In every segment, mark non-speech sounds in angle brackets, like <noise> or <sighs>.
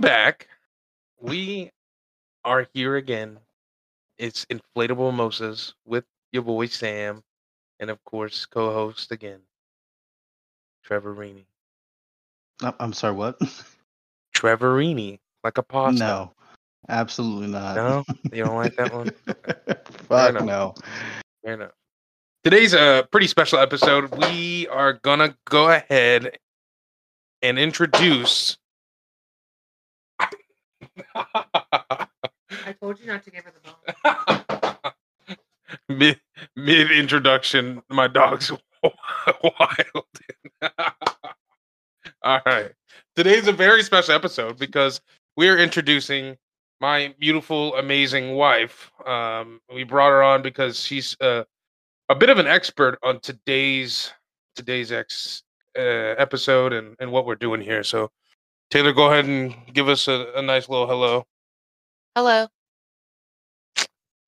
Welcome back. We are here again. It's Inflatable Mimosas with your boy Sam, and of course, co-host again, Trevor Rini. I- uh, I'm sorry, what? <laughs> Trevor Rini, like a pasta. No, absolutely not. No, <laughs> you don't like that one. Fuck enough. no. Fair enough. Today's a pretty special episode. We are gonna go ahead and introduce. I told you not to give her the bone. <laughs> mid mid introduction, my dog's <laughs> wild. <laughs> All right. Today's a very special episode because we're introducing my beautiful, amazing wife. Um, we brought her on because she's uh, a bit of an expert on today's today's ex uh, episode and, and what we're doing here. So, Taylor, go ahead and give us a, a nice little hello. Hello.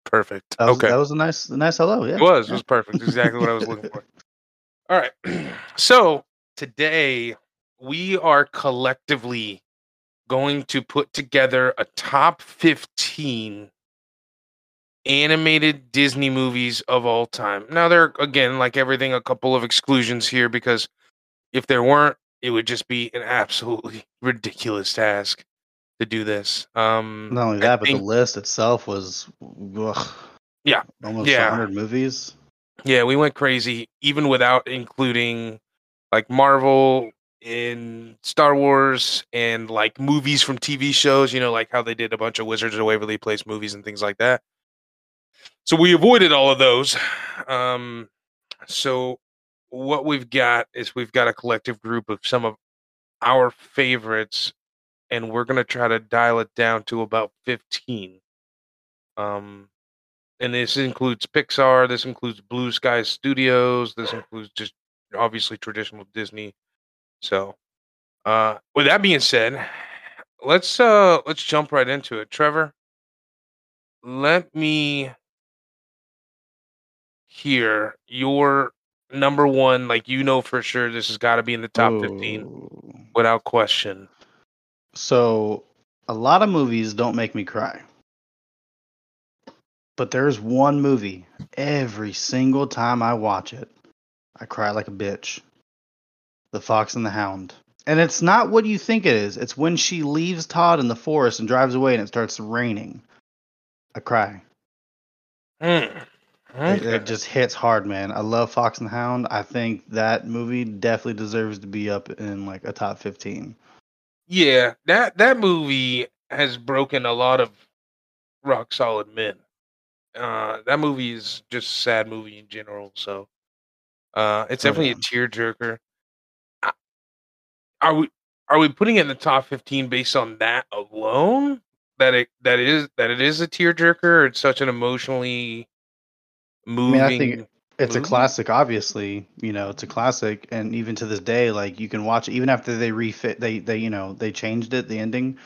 Perfect. That was, okay. that was a nice, a nice hello. Yeah. It was. It was perfect. Exactly what I was looking for. <laughs> All right. <clears throat> So today we are collectively going to put together a top 15 animated Disney movies of all time. Now, there are, again, like everything, a couple of exclusions here because if there weren't, it would just be an absolutely <laughs> ridiculous task to do this. Um, Not only that, but the list itself was, ugh, Yeah. almost Yeah. 100 movies. Yeah, we went crazy even without including like Marvel in Star Wars and like movies from TV shows, you know, like how they did a bunch of Wizards of Waverly Place movies and things like that. So we avoided all of those. Um so what we've got is we've got a collective group of some of our favorites and we're going to try to dial it down to about 15. Um and this includes Pixar. This includes Blue Sky Studios. This includes just obviously traditional Disney. So, uh, with that being said, let's uh let's jump right into it. Trevor, let me hear your number one. Like you know for sure, this has got to be in the top fifteen without question. So, a lot of movies don't make me cry. But there's one movie every single time I watch it, I cry like a bitch. The Fox and the Hound. And it's not what you think it is. It's when she leaves Todd in the forest and drives away and it starts raining. I cry. Hmm. Hmm. It, it just hits hard, man. I love Fox and the Hound. I think that movie definitely deserves to be up in like a top 15. Yeah, that that movie has broken a lot of rock solid men. Uh, that movie is just a sad movie in general. So, uh, it's Oh, definitely yeah. a tearjerker. I- Are we are we putting it in the top fifteen based on that alone? That it that it is that it is a tearjerker. It's such an emotionally moving. mean, I think It's movie? a classic, obviously. You know, it's a classic, and even to this day, like you can watch it. Even after they refit, they they you know they changed it, the ending.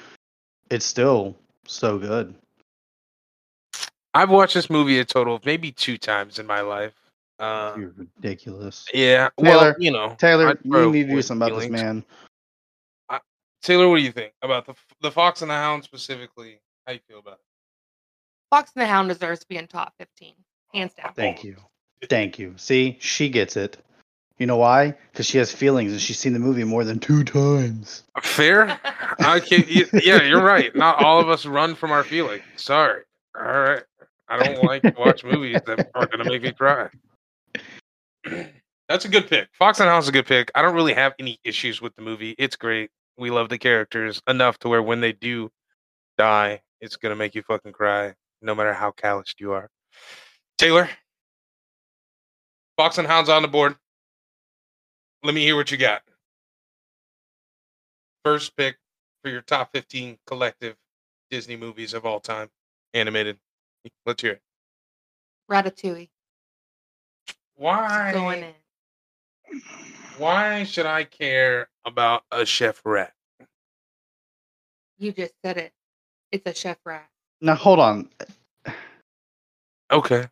It's still so good. I've watched this movie a total of maybe two times in my life. Uh, You're ridiculous. yeah, well, Taylor, you know, Taylor, I you need to do with something about this feelings. man. Taylor, what do you think about the the Fox and the Hound specifically? How you feel about it? Fox and the Hound deserves to be in top 15. Hands down. Thank you, thank you. See, she gets it. You know why? Because she has feelings, and she's seen the movie more than two times. Fair. I can, yeah, you're right. Not all of us run from our feelings. Sorry. All right. I don't like to watch movies that are going to make me cry. That's a good pick. Fox and the Hound is a good pick. I don't really have any issues with the movie. It's great. We love the characters enough to where when they do die, it's going to make you fucking cry, no matter how calloused you are. Taylor, Fox and Hound's on the board. Let me hear what you got. First pick for your top 15 collective Disney movies of all time, animated. Let's hear it. Ratatouille. Why? Going in. Why should I care about a chef rat? You just said it. It's a chef rat. Now hold on. Okay,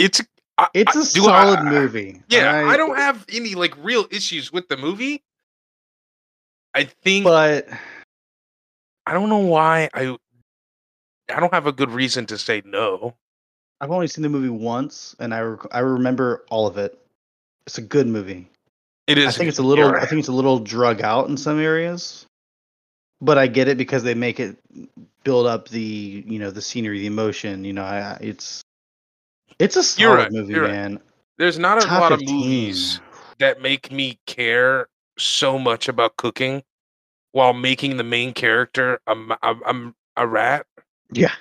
it's I, It's I- a solid I- movie. Yeah, alright? I don't have any like real issues with the movie. I think But I don't know why I I don't have a good reason to say no. I've only seen the movie once, and I rec- I remember all of it. It's a good movie. It is. I think it's a little. I think it's a little drug out in some areas, but I get it because they make it build up the you know the scenery, the emotion. You know, I, I- it's it's a solid right, movie, you're right. man. There's not a Top lot of 15. movies that make me care so much about cooking while making the main character a a rat. Yeah,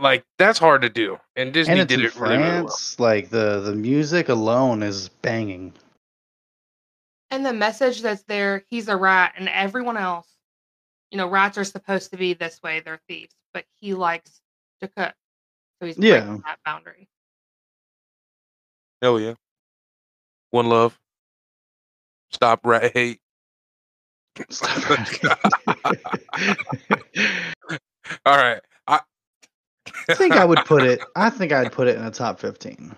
Like that's hard to do, and Disney and it's did in it really, really well. Like the the music alone is banging. And the message that's there, he's a rat, and everyone else, you know, rats are supposed to be this way, they're thieves, but he likes to cook. So he's Yeah. breaking that boundary. Hell yeah. One love. Stop rat hate. <laughs> <laughs> <laughs> All right. I I think I would put it. I think I'd put it in the top fifteen.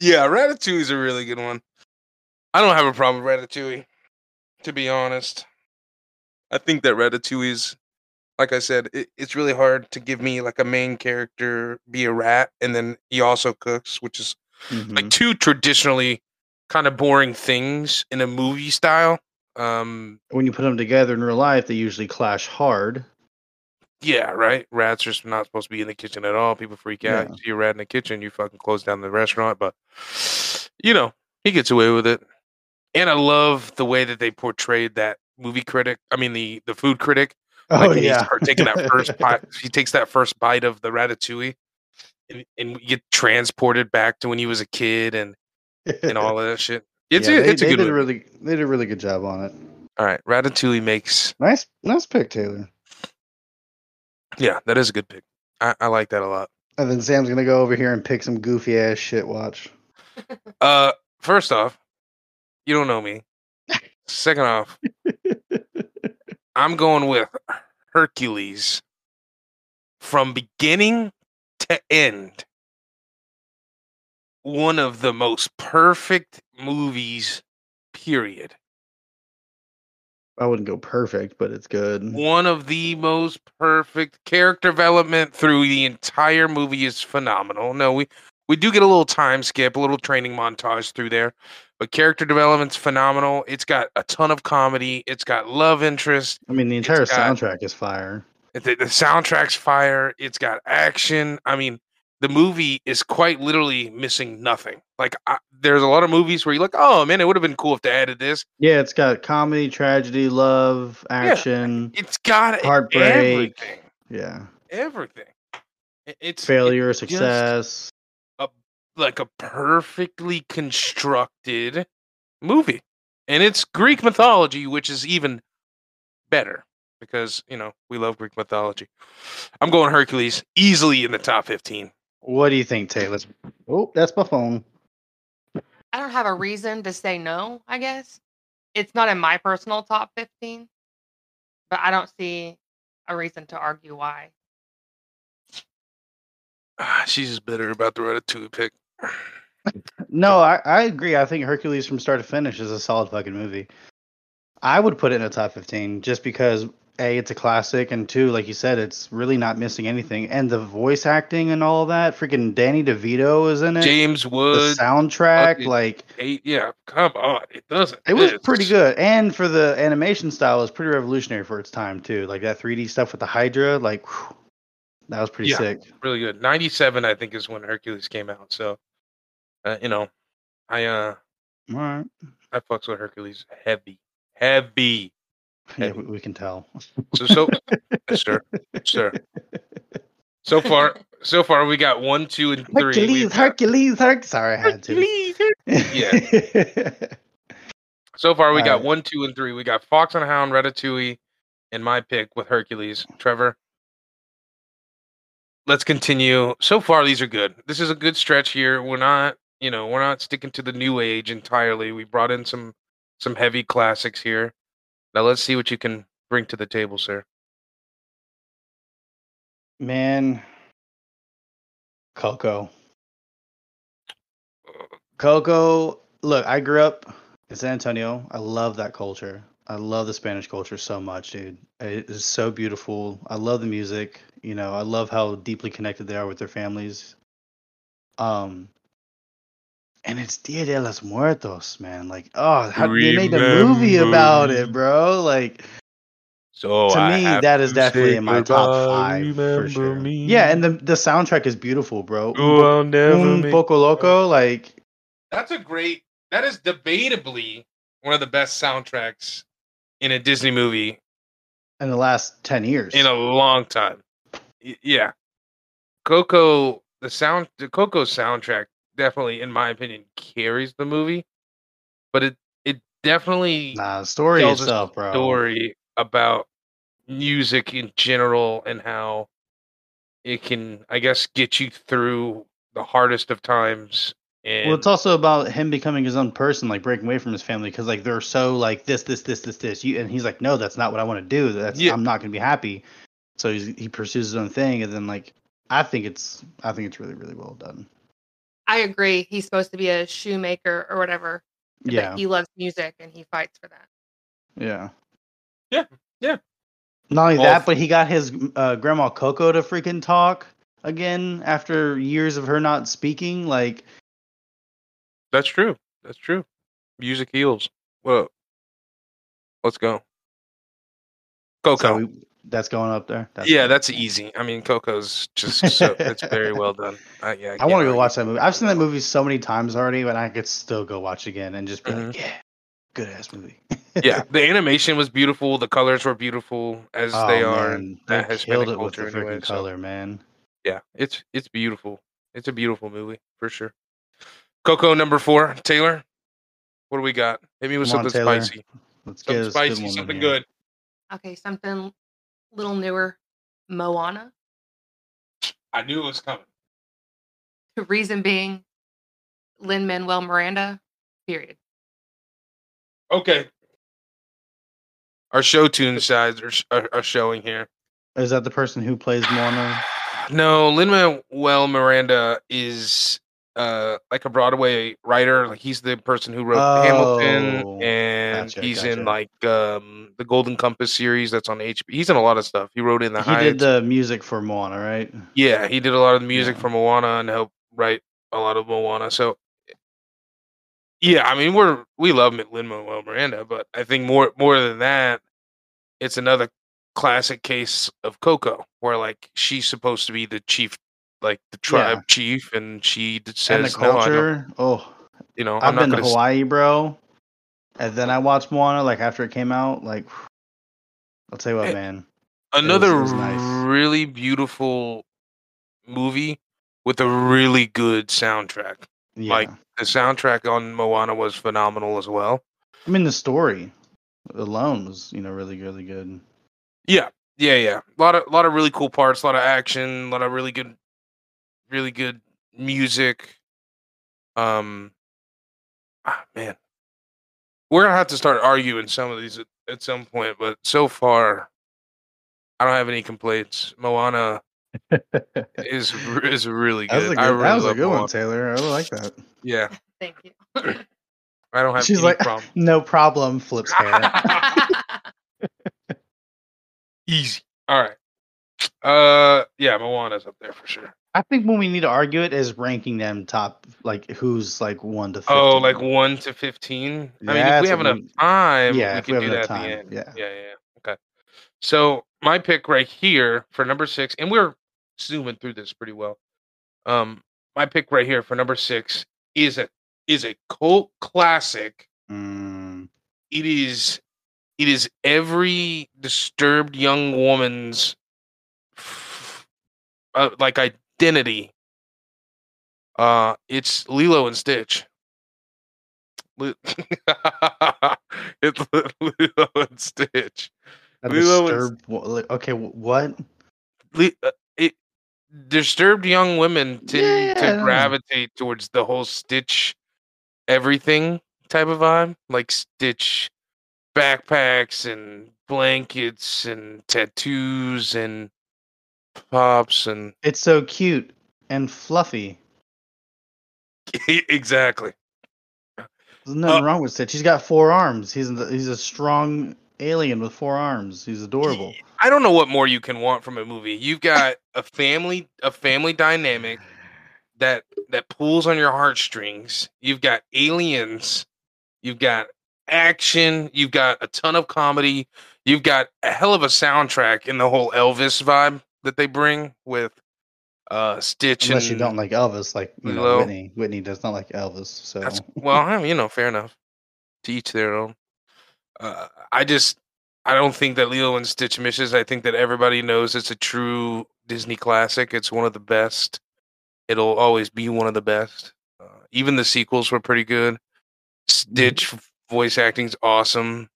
Yeah, Ratatouille is a really good one. I don't have a problem with Ratatouille, to be honest. I think that Ratatouille is, like I said, it, it's really hard to give me like a main character be a rat, and then he also cooks, which is Mhm. like two traditionally kind of boring things in a movie style. Um, when you put them together in real life, they usually clash hard. yeah, right. Rats are not supposed to be in the kitchen at all. People freak out. Yeah. You see a rat in the kitchen, you fucking close down the restaurant. But you know, he gets away with it. And I love the way that they portrayed that movie critic. I mean, the the food critic. Like oh yeah, he's taking that first <laughs> bite. He takes that first bite of the ratatouille, and, and we get transported back to when he was a kid and and <laughs> all of that shit. It's Yeah, a, they, it's a they good did a really they did a really good job on it. All right, Ratatouille makes Nice nice pick, Taylor. yeah, that is a good pick. I, I like that a lot. And then Sam's gonna go over here and pick some goofy ass shit. Watch. Uh, first off, you don't know me. <laughs> Second off, I'm going with Hercules from beginning to end. One of the most perfect movies, period. I wouldn't go perfect, but it's good. One of the most perfect character development through the entire movie is phenomenal. No, we we do get a little time skip, a little training montage through there, but character development's phenomenal. It's got a ton of comedy. It's got love interest. I mean, the entire got- soundtrack is fire. The, the soundtrack's fire. It's got action. I mean, the movie is quite literally missing nothing. Like, I, there's a lot of movies where you're like, oh man, it would have been cool if they added this. Yeah, it's got comedy, tragedy, love, action, It's got Heartbreak. everything. yeah, Everything. It's failure, just success. Like a perfectly constructed movie, and it's Greek mythology, which is even better because you know we love Greek mythology. I'm going Hercules easily in the top 15. What do you think, Taylor? Oh, that's my phone. I don't have a reason to say no, I guess. It's not in my personal top 15, but I don't see a reason to argue why. Ah, she's just bitter about the Ratatouille pick. No, I, I agree. I think Hercules from start to finish is a solid fucking movie. I would put it in a top 15 just because A, it's a classic, and two, like you said, it's really not missing anything. And the voice acting and all that, freaking Danny DeVito is in it. James the Wood, soundtrack, fucking- like, eight, yeah, come on, it doesn't. it was pretty good. And for the animation style, it was pretty revolutionary for its time, too. Like that 3D stuff with the Hydra, like, whew, that was pretty Yeah. sick. really good. 97, I think, is when Hercules came out. So, uh, you know, I uh, All right. I fucks with Hercules heavy, heavy. <laughs> Yeah, Heavy. we, we can tell. So, so, <laughs> sir, sir. So far, so far, we got one, two, and three. Hercules, got- Hercules, Hercules. Sorry, I had to. Hercules, <laughs> Her- Yeah. So far, we got Alright. one, two, and three. We got Fox and Hound, Ratatouille, and my pick with Hercules. Trevor, let's continue. So far, these are good. This is a good stretch here. We're not, you know, we're not sticking to the new age entirely. We brought in some some heavy classics here. Now let's see what you can bring to the table, sir. Man, Coco. Coco. Look, I grew up in San Antonio. I love that culture. I love the Spanish culture so much, dude. It is so beautiful. I love the music. You know, I love how deeply connected they are with their families. Um, and it's Dia de los Muertos, man. Like, oh, how, they made a movie about it, bro. Like, So to I me, have that is to definitely in my top goodbye, five for remember sure. me. Yeah, and the the soundtrack is beautiful, bro. Oh, I'll never Un poco loco, like That's a great. That is debatably one of the best soundtracks in a Disney movie in the last ten years. in a long time. Y- yeah, Coco. The sound, the Coco soundtrack, definitely, in my opinion, carries the movie. But it, it definitely nah, the story tells a itself, bro. story about music in general and how it can, I guess, get you through the hardest of times. And Well, it's also about him becoming his own person, like breaking away from his family, because like they're so like this, this, this, this, this. You and he's like, no, that's not what I want to do. That's Yeah. I'm not gonna be happy. So he's, he pursues his own thing, and then like I think it's I think it's really really well done. I agree. He's supposed to be a shoemaker or whatever. Yeah, But he loves music and he fights for that. yeah, Yeah, yeah. Not only All that, but he got his uh, grandma Coco to freaking talk again after years of her not speaking. Like, That's true. That's true. Music heals. Well, let's go. Coco. so we, that's going up there. That's yeah, that's there. easy. I mean, Coco's just <laughs> so it's very well done. Uh, yeah, I want to go watch that movie. I've seen that movie so many times already, but I could still go watch again and just be like, yeah, good ass movie. yeah, <laughs> the animation was beautiful. The colors were beautiful as Oh, they are. man, in They that Hispanic killed it with the culture freaking so- color, man. Yeah, it's it's beautiful. It's a beautiful movie for sure. Coco number four, Taylor. What do we got? Hit me with Come something Taylor. spicy. Let's get Something us a good spicy, something here. good. Okay, something little newer. Moana. I knew it was coming. The reason being Lin Manuel Miranda. Period. Okay. Our show tune sides are, are, are showing here. Is that the person who plays Moana? <sighs> No, Lin Manuel Miranda is uh like a Broadway writer. Like he's the person who wrote Oh, Hamilton, and gotcha, he's gotcha. in like um the Golden Compass series that's on HBO. He's in a lot of stuff. He wrote in the He Heights. did the music for Moana, right? yeah, he did a lot of the music Yeah. for Moana and helped write a lot of Moana. So yeah, I mean we're we love Lin Manuel Miranda, but I think more more than that, it's another classic case of Coco, where like she's supposed to be the chief, like the tribe Yeah. chief, and she d- and the says, "No, I don't." oh, You know, I've I'm been to gonna. s- Hawaii, bro. And then I watched Moana like after it came out. Like, I'll tell you what, Eh, man. Another it was nice. really beautiful movie with a really good soundtrack. Yeah. Like the soundtrack on Moana was phenomenal as well. I mean, the story alone was, you know, really, really good. Yeah, yeah, yeah. A lot of, lot of really cool parts. A lot of action. A lot of really good, really good music. Um, ah, man, we're gonna have to start arguing some of these at, at some point. But so far, I don't have any complaints. Moana <laughs> is is really That was good. a I good, really that was a love good one, Taylor. I really like that. Yeah, <laughs> Thank you. I don't have She's any like, <laughs> problem. no problem. Flips hair. Easy. All right. Uh, yeah, Moana's up there for sure. I think when we need to argue it is ranking them top, like who's like one to. 15. Oh, like one to fifteen. I mean, if we have enough time, Yeah, we can do that at the end. yeah. yeah, yeah. yeah. Okay. So my pick right here for number six, and we're zooming through this pretty well. Um, my pick right here for number six is a is a cult classic. Mm, It is it is every disturbed young woman's uh, like identity. Uh, it's Lilo and Stitch. <laughs> It's Lilo and Stitch. a Lilo and- disturbed. like, Okay, what? Uh, it disturbed young women tend Yeah, to gravitate towards the whole Stitch everything type of vibe, like Stitch backpacks and blankets and tattoos and pops and It's so cute and fluffy. <laughs> exactly. There's nothing Uh, wrong with Stitch. He's got four arms. He's a, he's a strong alien with four arms. He's adorable. I don't know what more you can want from a movie. You've got a family a family dynamic that that pulls on your heartstrings. You've got aliens. You've got action. You've got a ton of comedy. You've got a hell of a soundtrack in the whole Elvis vibe that they bring with uh Stitch Unless and you don't like Elvis, like you know. Whitney. Whitney does not like Elvis. So That's well, I mean, you know, fair enough. To each their own. Uh, I just, I don't think that Lilo and Stitch misses. I think that everybody knows it's a true Disney classic. It's one of the best. It'll always be one of the best. Uh, even the sequels were pretty good. Stitch voice acting's awesome.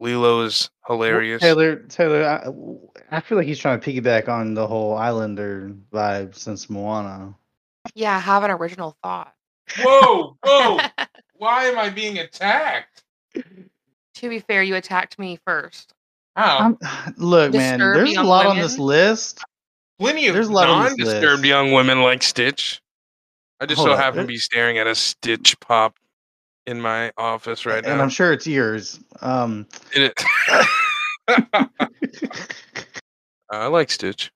Lilo is hilarious. Taylor, Taylor, I, I feel like he's trying to piggyback on the whole Islander vibe since Moana. Yeah, I have an original thought. Whoa, whoa! <laughs> Why am I being attacked? to be fair, you attacked me first. How? I'm, look, man, there's a young lot on this list. Plenty of There's a lot on non-disturbed young women like Stitch. I just Hold so up, happen to be staring at a Stitch pop in my office right and now. And I'm sure it's yours. Um, It- <laughs> I like Stitch.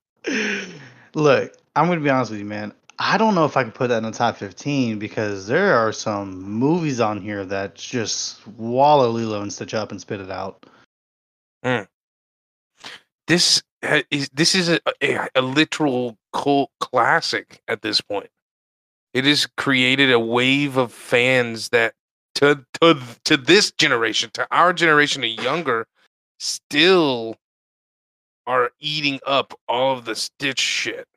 look, I'm gonna be honest with you, man. I don't know if I could put that in the top 15 because there are some movies on here that just swallow Lilo and Stitch up and spit it out. This is this is a, a, a literal cult classic at this point. It has created a wave of fans that to to to this generation, to our generation and younger, still are eating up all of the Stitch shit.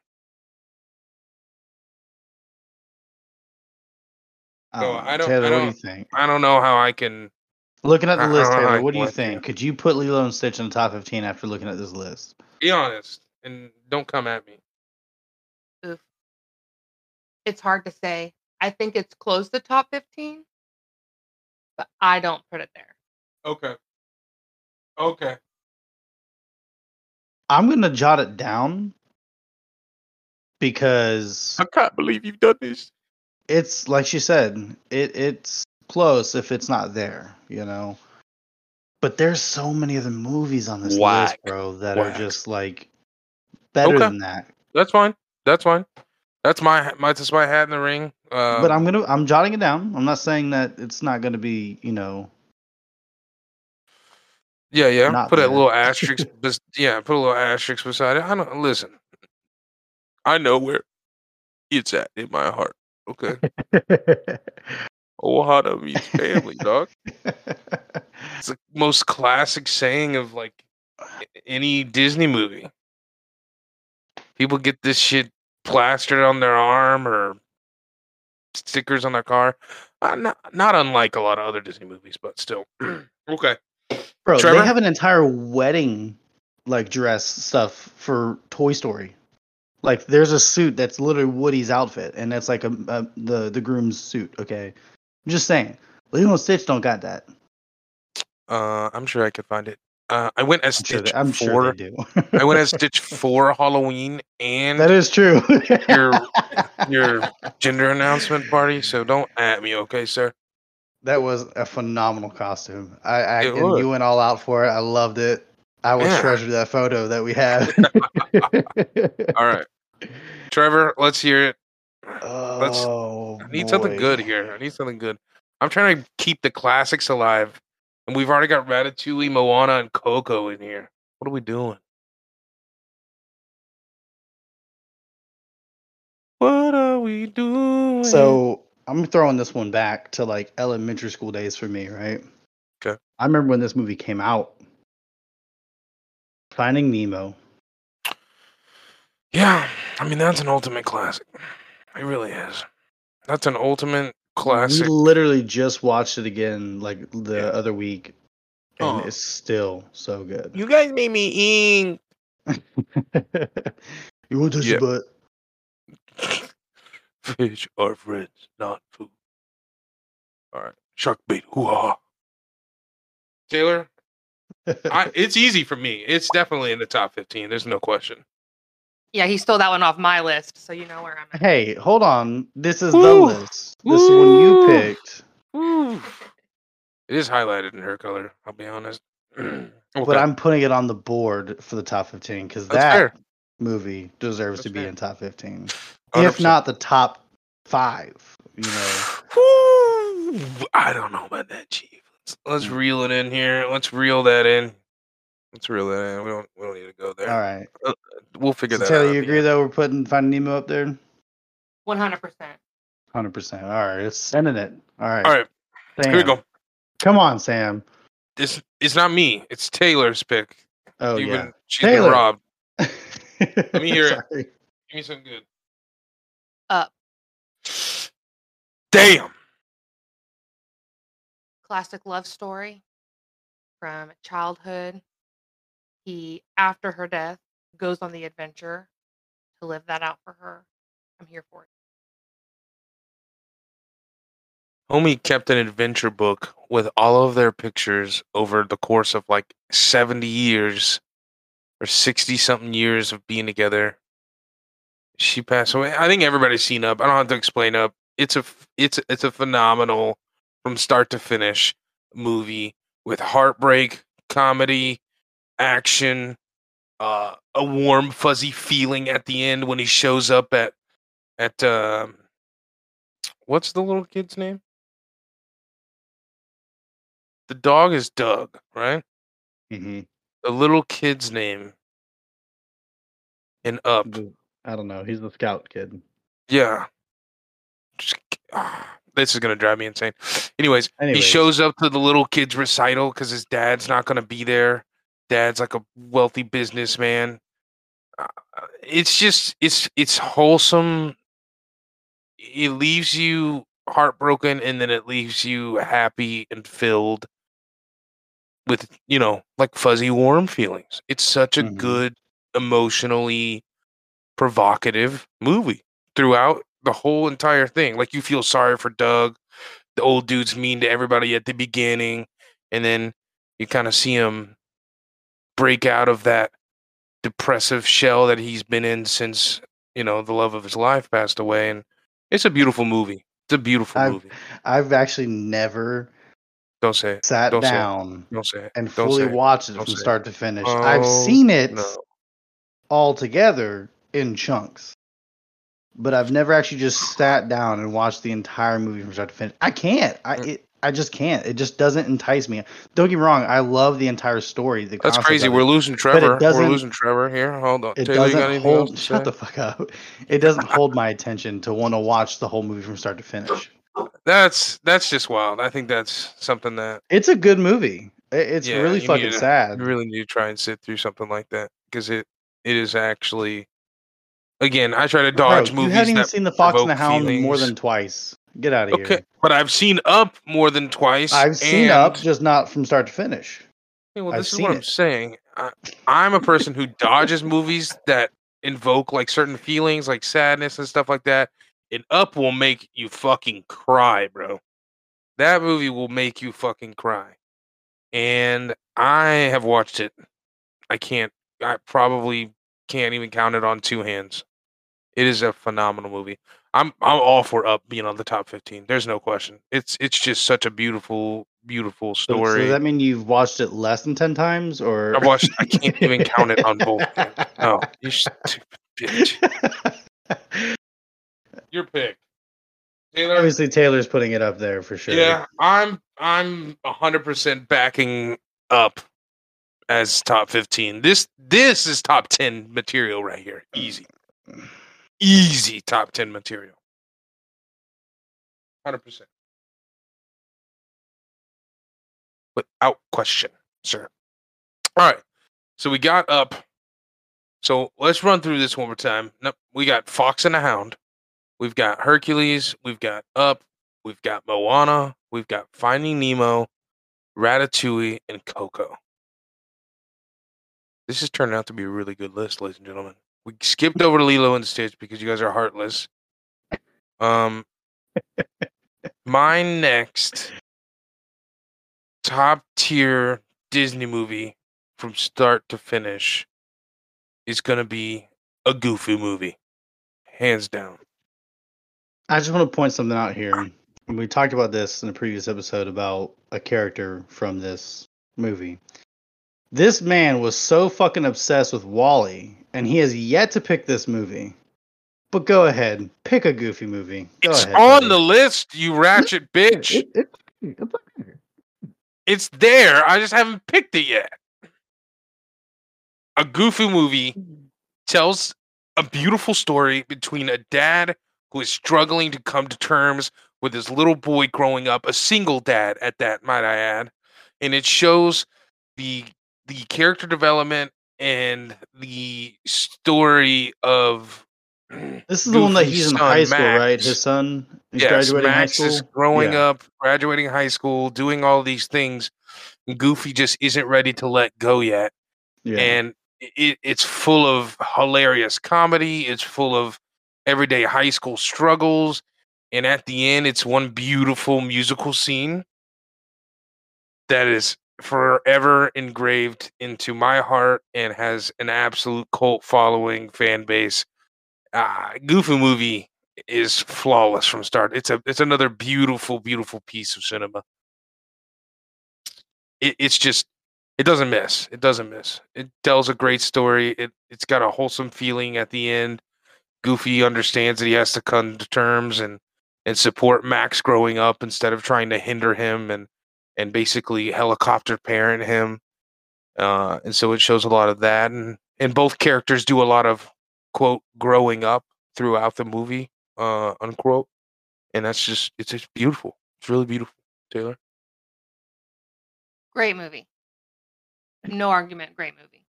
I So don't know. I don't- I what do you don't- think? I don't know how I can. Looking at the I- I list, don't know how Taylor, what do you can let you. think? Could you put Lilo and Stitch in the top 15 after looking at this list? Be honest and don't come at me. Oof. It's hard to say. I think it's close to top 15, but I don't put it there. Okay. Okay. I'm gonna jot it down because I can't believe you've done this. it's like she said, it it's close if it's not there, you know. But there's so many other movies on this Whack. list, bro, that Whack. are just like better Okay. than that. That's fine. That's fine. That's my my that's my hat in the ring. Um, but I'm gonna I'm jotting it down. I'm not saying that it's not gonna be, you know, yeah yeah. Put a little <laughs> asterisk. bes- yeah, put a little asterisk beside it. I don't listen. I know where it's at in my heart. Okay. <laughs> Oh, how Ohana means family, dog. <laughs> It's the most classic saying of like any Disney movie. People get this shit plastered on their arm or stickers on their car. Uh, not not unlike a lot of other Disney movies, but still. <clears throat> okay. Bro, Trevor? they have an entire wedding like dress stuff for Toy Story. Like there's a suit that's literally Woody's outfit, and that's like a, a the the groom's suit. Okay, I'm just saying, Lilo and Stitch don't got that. Uh, I'm sure I could find it. Uh, I went as I'm sure Stitch they, I'm for sure they do. I went as <laughs> Stitch for Halloween and that is true. your your <laughs> gender announcement party. So don't at me, okay, sir. that was a phenomenal costume. I, I and was. you went all out for it. I loved it. I will Yeah. treasure that photo that we <laughs> have. All right, Trevor, let's hear it. oh, I need something good here. I need something good. I'm trying to keep the classics alive, and we've already got Ratatouille, Moana, and Coco in here. What are we doing? What are we doing? So I'm throwing this one back to like elementary school days for me, right? Okay. I remember when this movie came out. Finding Nemo. yeah, I mean that's an ultimate classic. It really is. That's an ultimate classic. We literally just watched it again like the Yeah. other week, and Oh. it's still so good. You guys made me ink. <laughs> you want to touch Yeah. your butt? <laughs> Fish are friends, not food. All right, shark bait. Hoo-ha. Taylor, <laughs> I, it's easy for me. It's definitely in the top 15. There's no question. Yeah, he stole that one off my list, so you know where I'm at. hey, hold on. This is the Woo. list. This is one you Woo. picked. Ooh. It is highlighted in her color. I'll be honest. <clears throat> But I'm putting it on the board for the top 15 because that fair. movie deserves That's to be fair. in top 15. 100%. If not the top five, you know. Woo! I don't know about that, Chief. Let's, let's Hmm. reel it in here. Let's reel that in. Let's reel that in. We don't. We don't need to go there. All right. We'll figure So that Taylor, out. you agree end. that we're putting Finding Nemo up there? One hundred percent. 100%. All right. It's sending it. All right. All right, Sam. here we go. Come on, Sam. This it's not me. It's Taylor's pick. Oh, You've yeah. been, she's been Taylor. robbed. <laughs> Let me hear it. Give me some good. Up. Damn. Classic love story from childhood. He, after her death, goes on the adventure to live that out for her. I'm here for it. Homie kept an adventure book with all of their pictures over the course of like 70 years or 60 something years of being together. She passed away. I think everybody's seen Up. I don't have to explain Up. It's a it's it's a phenomenal from start to finish movie with heartbreak, comedy, action, uh, a warm fuzzy feeling at the end when he shows up at at um what's the little kid's name? The dog is Dug, right? hmm The little kid's name and Up. I don't know. He's the scout kid. Yeah. Just, ah, this is gonna drive me insane. Anyways, Anyways. he shows up to the little kid's recital because his dad's not gonna be there. Dad's like a wealthy businessman. Uh, it's just it's it's wholesome. It leaves you heartbroken, and then it leaves you happy and filled with you know like fuzzy warm feelings. It's such a Mhm. good emotionally provocative movie throughout the whole entire thing. Like you feel sorry for Dug. The old dude's mean to everybody at the beginning, and then you kind of see him break out of that depressive shell that he's been in since you know the love of his life passed away. And it's a beautiful movie. It's a beautiful I've- movie. I've actually never Don't say it. sat Don't say it. down Don't say it. and Don't fully say it. watched it Don't from start to finish. I've Oh, seen it No. all together in chunks, but I've never actually just sat down and watched the entire movie from start to finish. I can't. I Mm. it, I just can't. It just doesn't entice me. Don't get me wrong. I love the entire story. The That's crazy. We're losing Trevor. We're losing Trevor here. Hold on. It Taylor, you got doesn't hold. Shut say? the fuck up. It doesn't hold my attention to want to watch the whole movie from start to finish. That's that's just wild. I think that's something that It's a good movie. It's Yeah, really fucking to- sad. you really need to try and sit through something like that because it it is actually. Again, I try to Bro, dodge you movies haven't even seen the Fox and the Hound more than twice. Get out of okay, here. but I've seen Up more than twice. I've seen Up, just not from start to finish. Yeah, well, I've this is what I'm it. saying. I, I'm a person who dodges movies that invoke like certain feelings, like sadness and stuff like that. And Up will make you fucking cry, bro. That movie will make you fucking cry. And I have watched it. I can't. I probably can't even count it on two hands. It is a phenomenal movie. I'm I'm all for Up being on the top 15. There's no question. It's it's just such a beautiful, beautiful So, so story. does that mean you've watched it less than ten times, or I've watched. I can't even count it on both. hands. <laughs> No, you stupid bitch. <laughs> Your pick, Taylor. Obviously, Taylor's putting it up there for sure. Yeah, I'm. I'm hundred percent backing up as top fifteen. This this is top ten material right here. Easy, <sighs> <sighs> easy top ten material. Hundred percent, without question, sir. All right, so we got up. So let's run through this one more time. We got Fox and the Hound. We've got Hercules. We've got Up. We've got Moana. We've got Finding Nemo, Ratatouille, and Coco. This has turned out to be a really good list, ladies and gentlemen. We skipped over Lilo and Stitch because you guys are heartless. Um, my next top tier Disney movie from start to finish is going to be a Goofy movie, hands down. I just want to point something out here. we talked about this in a previous episode about a character from this movie. This man was so fucking obsessed with Wally, and he has yet to pick this movie. But go ahead, pick a goofy movie. Go it's ahead, on buddy. the list, you ratchet <laughs> bitch. It- it- it's. It's there. I just haven't picked it yet. A goofy movie tells a beautiful story between a dad who is struggling to come to terms with his little boy growing up, a single dad at that, might I add. And it shows the the character development and the story of <clears throat> This is the one that he's in high school, right? His son is yes, graduating Max high is school. growing Yeah. up, graduating high school, doing all these things. Goofy just isn't ready to let go yet Yeah. and it, it's full of hilarious comedy. It's full of everyday high school struggles, and at the end, it's one beautiful musical scene that is forever engraved into my heart and has an absolute cult following fan base. Uh, Goofy movie is flawless from start. It's a it's another beautiful, beautiful piece of cinema. It, it's just it doesn't miss. It doesn't miss. It tells a great story. It it's got a wholesome feeling at the end. Goofy understands that he has to come to terms and and support Max growing up instead of trying to hinder him and and basically helicopter parent him. Uh, and so it shows a lot of that, and and both characters do a lot of quote growing up throughout the movie, uh, unquote. And that's just it's just beautiful. It's really beautiful, Taylor. Great movie. No argument. Great movie.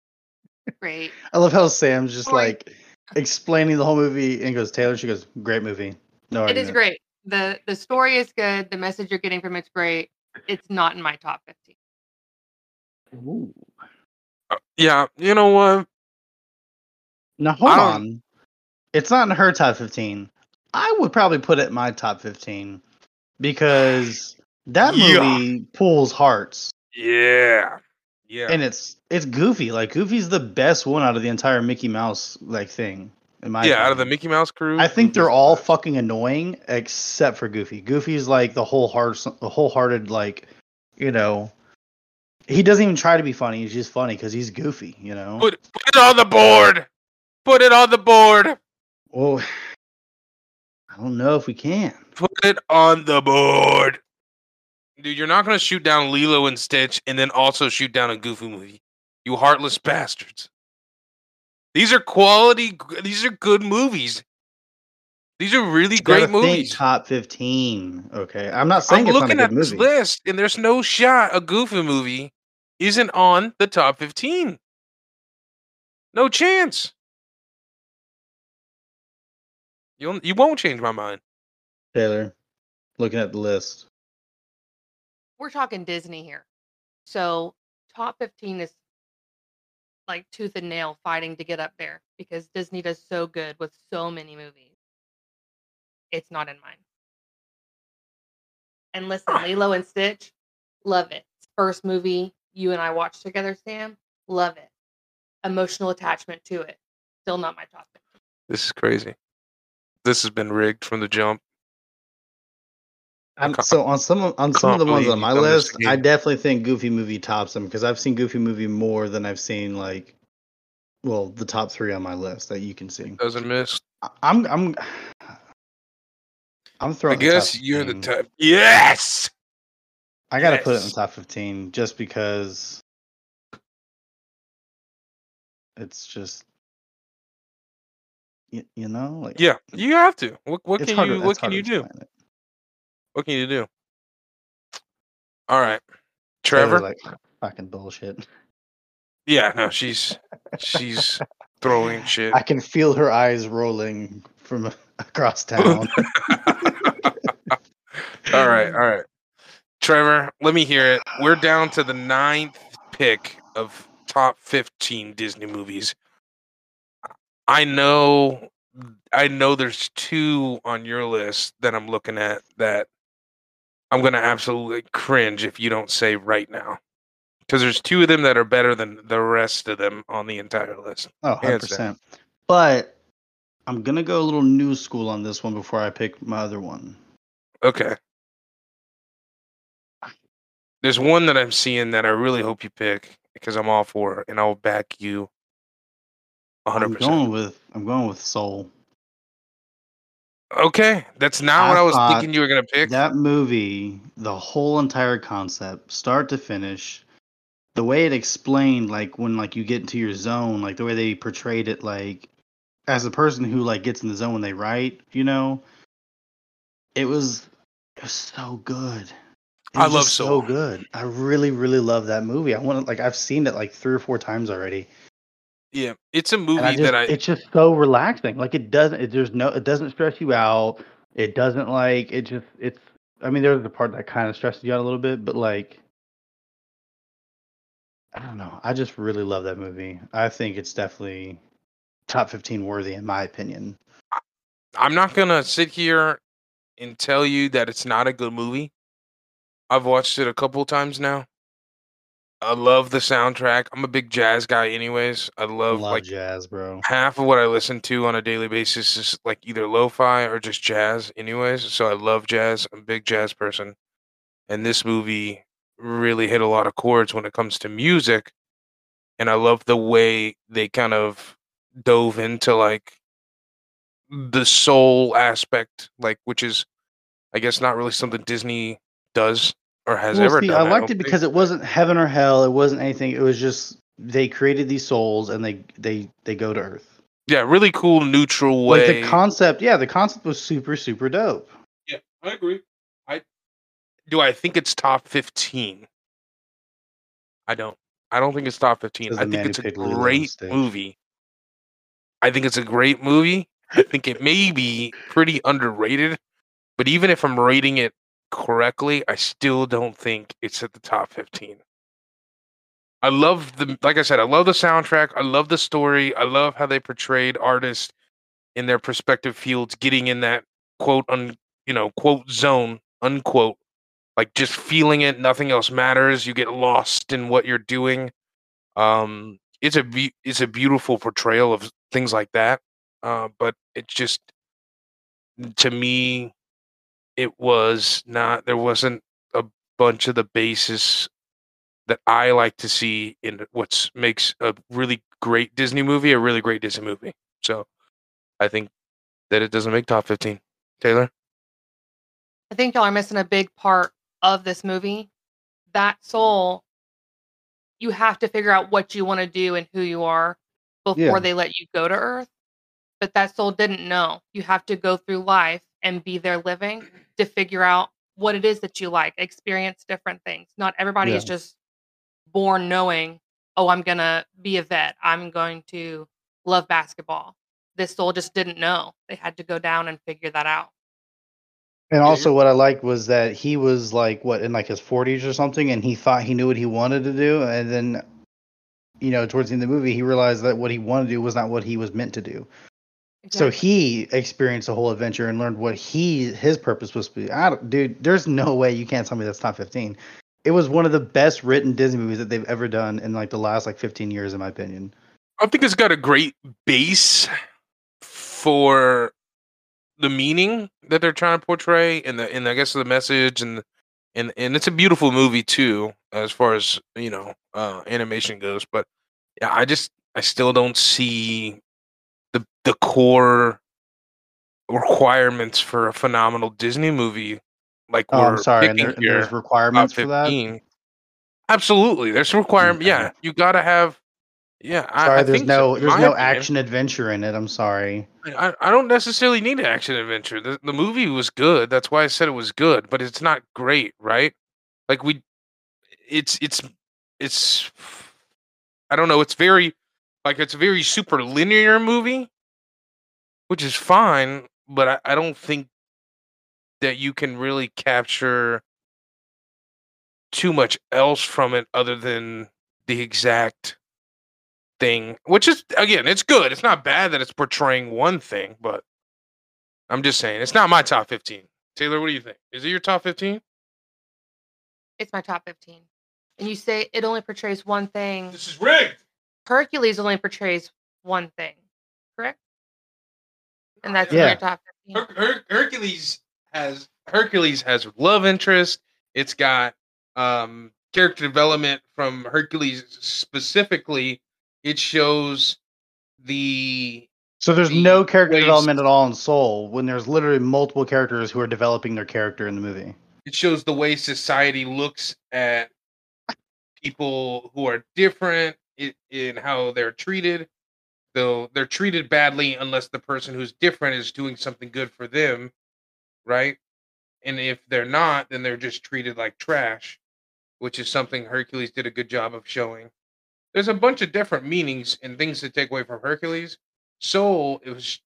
Great. <laughs> I love how Sam's just Story. like explaining the whole movie and goes, Taylor, she goes, great movie. No It argument. is great. the The story is good. The message you're getting from it's great. It's not in my top fifteen. Ooh. Uh, yeah, you know what? Now hold on. It's not in her top fifteen. I would probably put it in my top fifteen because that Yeah. movie pulls hearts Yeah, yeah. and it's it's goofy. Like Goofy's the best one out of the entire Mickey Mouse like thing. Yeah, out of the. Mickey Mouse crew, I think they're all fucking annoying except for Goofy. Goofy's like the whole heart, the wholehearted like, you know, he doesn't even try to be funny. He's just funny because he's goofy. You know. Put, put it on the board. Put it on the board. Well, I don't know if we can. Put it on the board. Dude, you're not gonna shoot down Lilo and Stitch and then also shoot down a Goofy movie. You heartless bastards. These are quality. These are good movies. These are really You gotta great movies. Top fifteen. Okay, I'm not saying I'm it's not a looking good at this movie. list, and there's no shot a Goofy movie isn't on the top 15. No chance. You'll you won't change my mind. Taylor, looking at the list. We're talking Disney here. So top fifteen is like tooth and nail fighting to get up there because Disney does so good with so many movies. It's not in mine. And listen, ah. Lilo and Stitch, love it. First movie you and I watched together, Sam, love it. Emotional attachment to it. Still not my top 15. This is crazy. This has been rigged from the jump. I'm, so on some of- on some of the ones on my you've done this list, I definitely think Goofy movie tops them because I've seen Goofy movie more than I've seen like, well, the top three on my list that you can see. Doesn't miss. I- I'm I'm I'm I throwing. the guess you're the 15. type. Yes. I gotta put it in the top fifteen just because it's just you, you know like Yeah, you have to. What what can you what can you do? it. What can you do? All right. Trevor? like fucking bullshit. Yeah, no, she's she's throwing shit. I can feel her eyes rolling from across town. <laughs> all right, all right. Trevor, let me hear it. We're down to the ninth pick of top 15 Disney movies. I know I know there's two on your list that I'm looking at that I'm gonna absolutely cringe if you don't say right now. Because there's two of them that are better than the rest of them on the entire list. Oh, 100%. But I'm going to go a little new school on this one before I pick my other one. Okay. There's one that I'm seeing that I really hope you pick because I'm all for it and I'll back you 100%. I'm going with I'm going with Soul. Okay, that's not what I I was thinking you were gonna pick. That movie, the whole entire concept, start to finish, the way it explained, like when like you get into your zone, like the way they portrayed it, like as a person who like gets in the zone when they write, you know, it was it was so good. It I love so good. I really, really love that movie. I want to like I've seen it like three or four times already. Yeah, it's a movie just, that I it's just so relaxing. Like it doesn't, it, there's no, it doesn't stress you out. It doesn't like, it just, it's, I mean, there's the part that kind of stresses you out a little bit, but like, I don't know. I just really love that movie. I think it's definitely top 15 worthy in my opinion. I'm not gonna sit here and tell you that it's not a good movie. I've watched it a couple times now. I love the soundtrack. I'm a big jazz guy, anyways. I love, love like jazz, bro. half of what I listen to on a daily basis is like either lo-fi or just jazz, anyways. So I love jazz. I'm a big jazz person, and this movie really hit a lot of chords when it comes to music. And I love the way they kind of dove into like the soul aspect, like which is, I guess, not really something Disney does or has Well, ever see, done. I liked don't it think. because it wasn't heaven or hell. It wasn't anything. It was just they created these souls and they they they go to Earth. yeah, really cool, neutral way. Like the concept, yeah, the concept was super super dope. Yeah, I agree. I do. I think it's top fifteen. I don't. I don't think it's top fifteen. I think it's a picked Lilo and great movie. I think it's a great movie. I think it may be pretty underrated, but even if I'm rating it correctly, I still don't think it's at the top fifteen. I love the, like I said, I love the soundtrack. I love the story. I love how they portrayed artists in their respective fields, getting in that quote un, you know, quote zone, unquote, like just feeling it. Nothing else matters. You get lost in what you're doing. Um, it's a be- it's a beautiful portrayal of things like that. Uh, but it just, to me, it was not. There wasn't a bunch of the basis that I like to see in what's makes a really great Disney movie a really great Disney movie. So I think that it doesn't make top 15. Taylor? I think y'all are missing a big part of this movie. That soul, you have to figure out what you want to do and who you are before Yeah. they let you go to Earth. But that soul didn't know. You have to go through life and be there living to figure out what it is that you like, experience different things. Not everybody is just born knowing, oh, I'm going to be a vet. I'm going to love basketball. This soul just didn't know. They had to go down and figure that out. And also, what I liked was that he was like what in like his forties or something, and he thought he knew what he wanted to do, and then, you know, towards the end of the movie, he realized that what he wanted to do was not what he was meant to do. So he experienced a whole adventure and learned what he his purpose was to be. I don't, dude, there's no way you can't tell me that's top fifteen. It was one of the best written Disney movies that they've ever done in like the last like 15 years, in my opinion. I think it's got a great base for the meaning that they're trying to portray and the and I guess the message and and and it's a beautiful movie too as far as you know uh animation goes but yeah I just I still don't see the core requirements for a phenomenal Disney movie like Oh, we're I'm sorry, and, there, and there's requirements for that. Absolutely, there's requirement. Mm, okay. Yeah, you gotta have. Yeah, I, Sorry, I there's think so, no in there's my no opinion. action adventure in it. I'm sorry. I, I don't necessarily need an action adventure. The, the movie was good. That's why I said it was good, but it's not great, right? Like we, it's it's it's. I don't know. It's very like it's a very super linear movie, which is fine, but I, I don't think that you can really capture too much else from it other than the exact thing which is again it's good it's not bad that it's portraying one thing but i'm just saying it's not my top 15 taylor what do you think is it your top 15 It's my top 15. And you say it only portrays one thing. this is rigged Hercules only portrays one thing, correct? And that's in Yeah. your top 15. Her- Her- hercules has hercules has love interest it's got um character development from Hercules specifically, it shows the So there's the no character ways- development at all in Soul when there's literally multiple characters who are developing their character in the movie. it shows the way society looks at people who are different in, in how they're treated. Though they're treated badly unless the person who's different is doing something good for them, right? And if they're not, then they're just treated like trash, which is something Hercules did a good job of showing. There's a bunch of different meanings and things to take away from Hercules. Soul, it was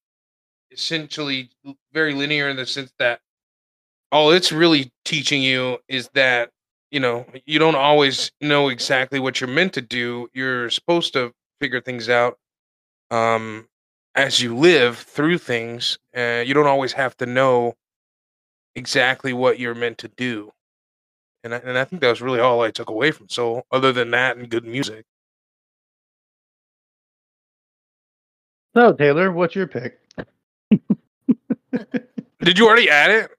essentially very linear in the sense that all it's really teaching you is that you know you don't always know exactly what you're meant to do you're supposed to figure things out um as you live through things uh, you don't always have to know exactly what you're meant to do and I, and I think that was really all I took away from Soul, other than that and good music. So Taylor, what's your pick? <laughs> Did you already add it?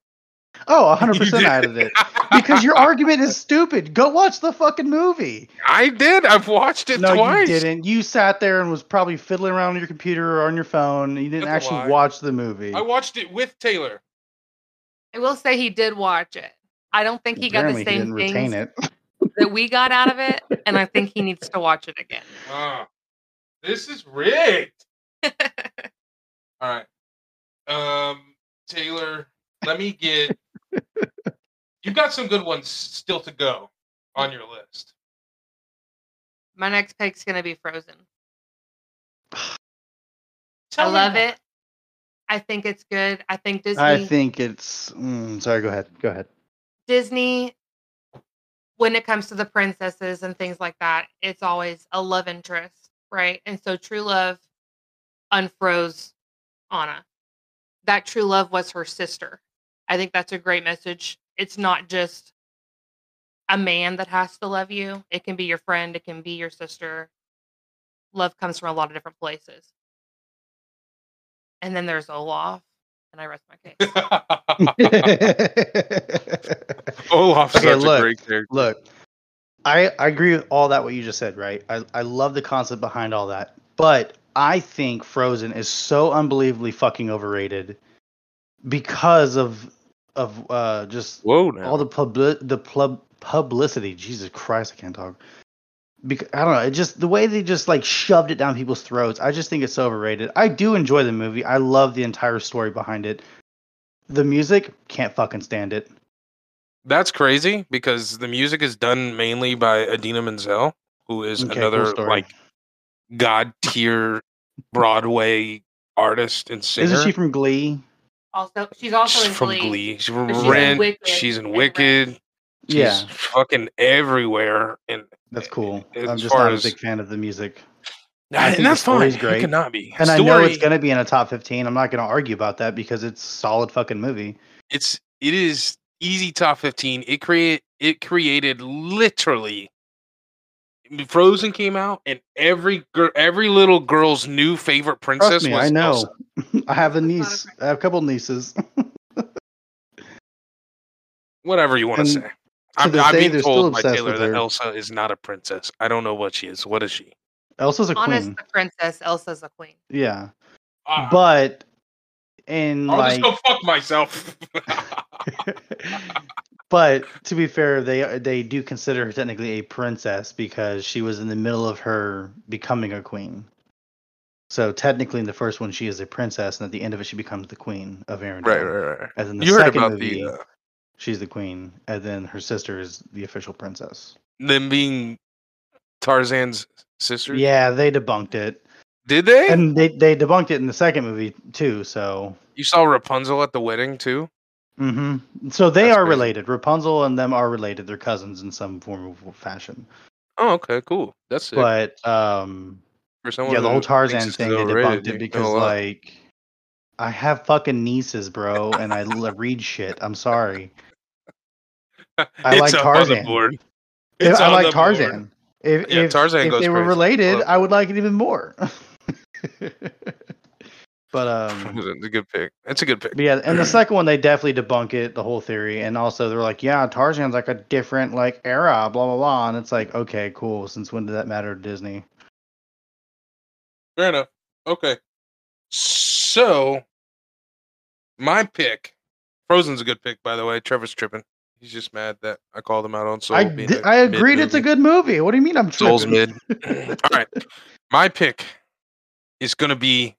Oh, 100% did. added it. <laughs> Because your argument is stupid. Go watch the fucking movie. I did. I've watched it no, twice. you didn't. You sat there and was probably fiddling around on your computer or on your phone. You didn't That's actually watch the movie. I watched it with Taylor. I will say he did watch it. I don't think he got the same didn't retain it. that we got out of it, and I think he needs to watch it again. <laughs> Ah, this is rigged. <laughs> All right. Um, Taylor, let me get. <laughs> You've got some good ones still to go on your list. My next pick's gonna be Frozen. <sighs> Tell I love it. I think it's good. I think Disney. I think it's. Mm, sorry, go ahead. Go ahead. Disney, when it comes to the princesses and things like that, it's always a love interest, right? And so True Love unfroze Anna. That true love was her sister. I think that's a great message. It's not just a man that has to love you, it can be your friend, it can be your sister. Love comes from a lot of different places. And then there's Olaf, and I rest my case. <laughs> Olaf's Okay, such look, a great character. Look, I, I agree with all that what you just said, right? I, I love the concept behind all that. But I think Frozen is so unbelievably fucking overrated because of of uh just Whoa, now. all the publi- the pub- publicity. Jesus Christ, I can't talk. Because I don't know, it just the way they just like shoved it down people's throats. I just think it's overrated. I do enjoy the movie. I love the entire story behind it. The music can't fucking stand it. That's crazy because the music is done mainly by Idina Menzel, who is Okay, another story. like god tier <laughs> Broadway artist and singer. Isn't she from Glee? Also, she's also She's in from Glee. Glee. She's from she's Rent. Wicked She's in Wicked. She's Yeah. fucking everywhere. And That's eh, cool. Eh, as I'm just not as- a big fan of the music. I and that's fine. story's It great. cannot be. And I know it's going to be in a top 15. I'm not going to argue about that because it's a solid fucking movie. it's it is easy top 15 it create it created literally frozen came out and every girl every little girl's new favorite princess Trust me, was I know. Elsa. <laughs> I have a niece. I have a couple nieces. <laughs> whatever you want And to say i'm, this I'm day, being told by taylor that elsa is not a princess i don't know what she is what is she Elsa's a Anna's queen. the princess. Elsa's a queen. Yeah. Ah, But in i'll like just go fuck myself <laughs> but to be fair, they they do consider her technically a princess because she was in the middle of her becoming a queen. So technically, in the first one, she is a princess, and at the end of it, she becomes the queen of Arendelle. right right right And in the you heard second about movie, the uh, she's the queen, and then her sister is the official princess. them being tarzan's sister. Yeah, they debunked it, did they and they they debunked it in the second movie too. So, you saw rapunzel at the wedding too hmm so they That's are crazy. related. Rapunzel and them are related. They're cousins in some form of fashion. oh okay cool that's it But um, For someone yeah, the whole Tarzan thing they debunked it because like I have fucking nieces, bro, and I read shit. I'm sorry. <laughs> I like up on the Tarzan. I like the board. Tarzan. If, Yeah, if, Tarzan if they were crazy. related, I would like it even more. <laughs> <laughs> But um, <laughs> It's a good pick. It's a good pick. yeah, and the <clears throat> second one they definitely debunk it, the whole theory, and also they're like, yeah, Tarzan's like a different like era, blah blah blah, and it's like, okay, cool. Since when did that matter to Disney? Fair enough. Okay. So, my pick, Frozen's a good pick, by the way. Trevor's tripping. He's just mad that I called him out on Soul. I being di- a I agreed it's a good movie. What do you mean I'm tripping? Soul's mid. <laughs> All right. My pick is going to be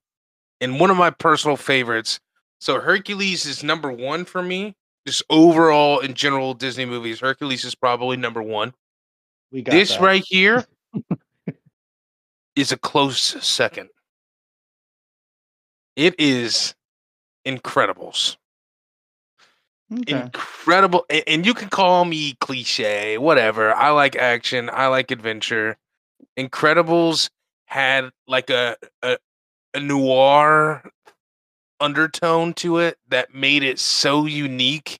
in one of my personal favorites. So Hercules is number one for me. Just overall in general Disney movies, Hercules is probably number one. We got This that. right here <laughs> is a close second. It is Incredibles. Okay. incredible and, and you can call me cliche whatever i like action i like adventure incredibles had like a a, a noir undertone to it that made it so unique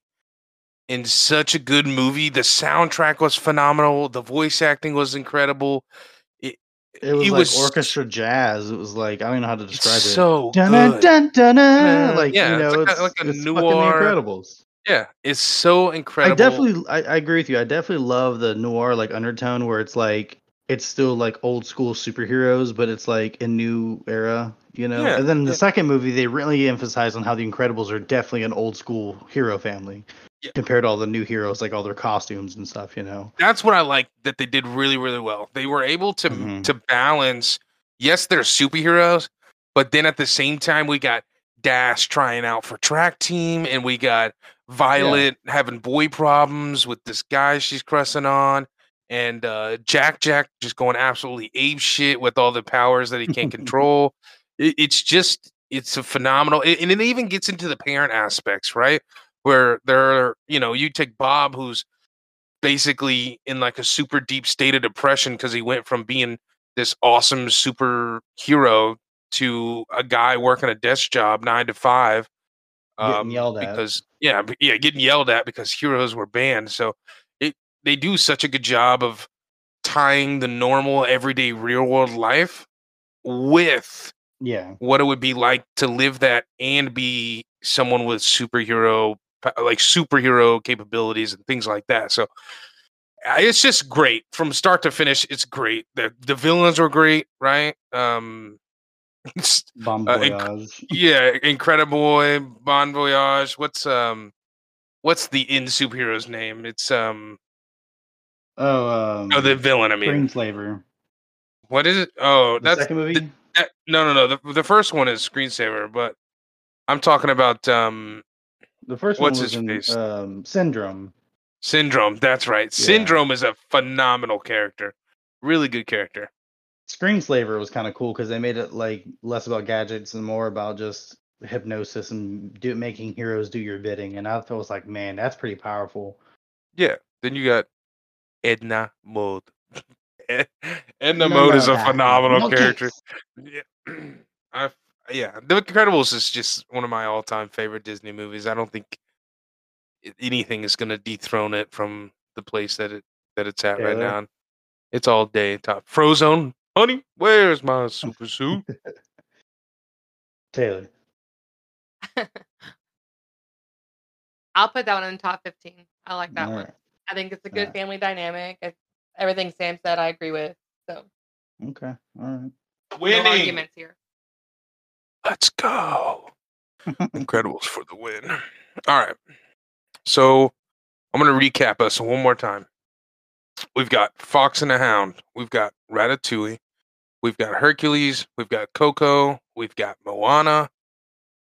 and such a good movie the soundtrack was phenomenal the voice acting was incredible It was it like was- orchestra jazz. It was like I don't even know how to it's describe it. so Dun, good. dun, dun, dun, like yeah, you it's know, like a- it's, like a it's noir- Incredibles. yeah it's so incredible I definitely, I, I agree with you. I definitely love the noir like undertone where it's like it's still like old school superheroes, but it's like a new era, you know. Yeah, and then the yeah. second movie, they really emphasize on how the Incredibles are definitely an old school hero family Yeah. compared to all the new heroes, like all their costumes and stuff, you know. that's what I like that they did really, really well. They were able to Mhm. to balance. Yes, they're superheroes, but then at the same time, we got Dash trying out for track team, and we got Violet having boy problems with this guy she's crushing on, and uh, Jack Jack just going absolutely ape shit with all the powers that he can't <laughs> control. It, it's just it's a phenomenal, and it even gets into the parent aspects, right? Where there, are, you know, you take Bob, who's basically in like a super deep state of depression because he went from being this awesome superhero to a guy working a desk job nine to five. Getting yelled at. because yeah, yeah, getting yelled at because heroes were banned. So they do such a good job of tying the normal everyday real world life with Yeah, what it would be like to live that and be someone with superhero like superhero capabilities and things like that. So it's just great. From start to finish it's great. The the villains were great right? Um <laughs> Bon Uh, inc- Voyage. <laughs> yeah incredible bon voyage. What's um what's the in superhero's name? It's um oh, um, oh the villain i mean Screenslaver. what is it oh The that's second movie. that, no no no the, the first one is screensaver but i'm talking about um the first what's his in face? um, Syndrome. Syndrome, that's right. Yeah. Syndrome is a phenomenal character. Really good character. Screenslaver was kind of cool because they made it like less about gadgets and more about just hypnosis and do making heroes do your bidding. And I thought it was like, man, that's pretty powerful. Yeah. Then you got Edna Mode. Edna No, Mode no, is a that- phenomenal no character. Yeah. <clears throat> I yeah, The Incredibles is just one of my all-time favorite Disney movies. I don't think anything is going to dethrone it from the place that it that it's at right now. It's all day top. Frozone, honey, where's my super suit? <laughs> Taylor. <laughs> I'll put that one in the top 15. I like that one. Alright, I think it's a good Yeah. family dynamic. It's, everything Sam said, I agree with. So Okay. All right. no Winning. arguments here. Let's go. <laughs> Incredibles for the win. All right. So I'm going to recap us one more time. We've got Fox and the Hound. We've got Ratatouille. We've got Hercules. We've got Coco. We've got Moana.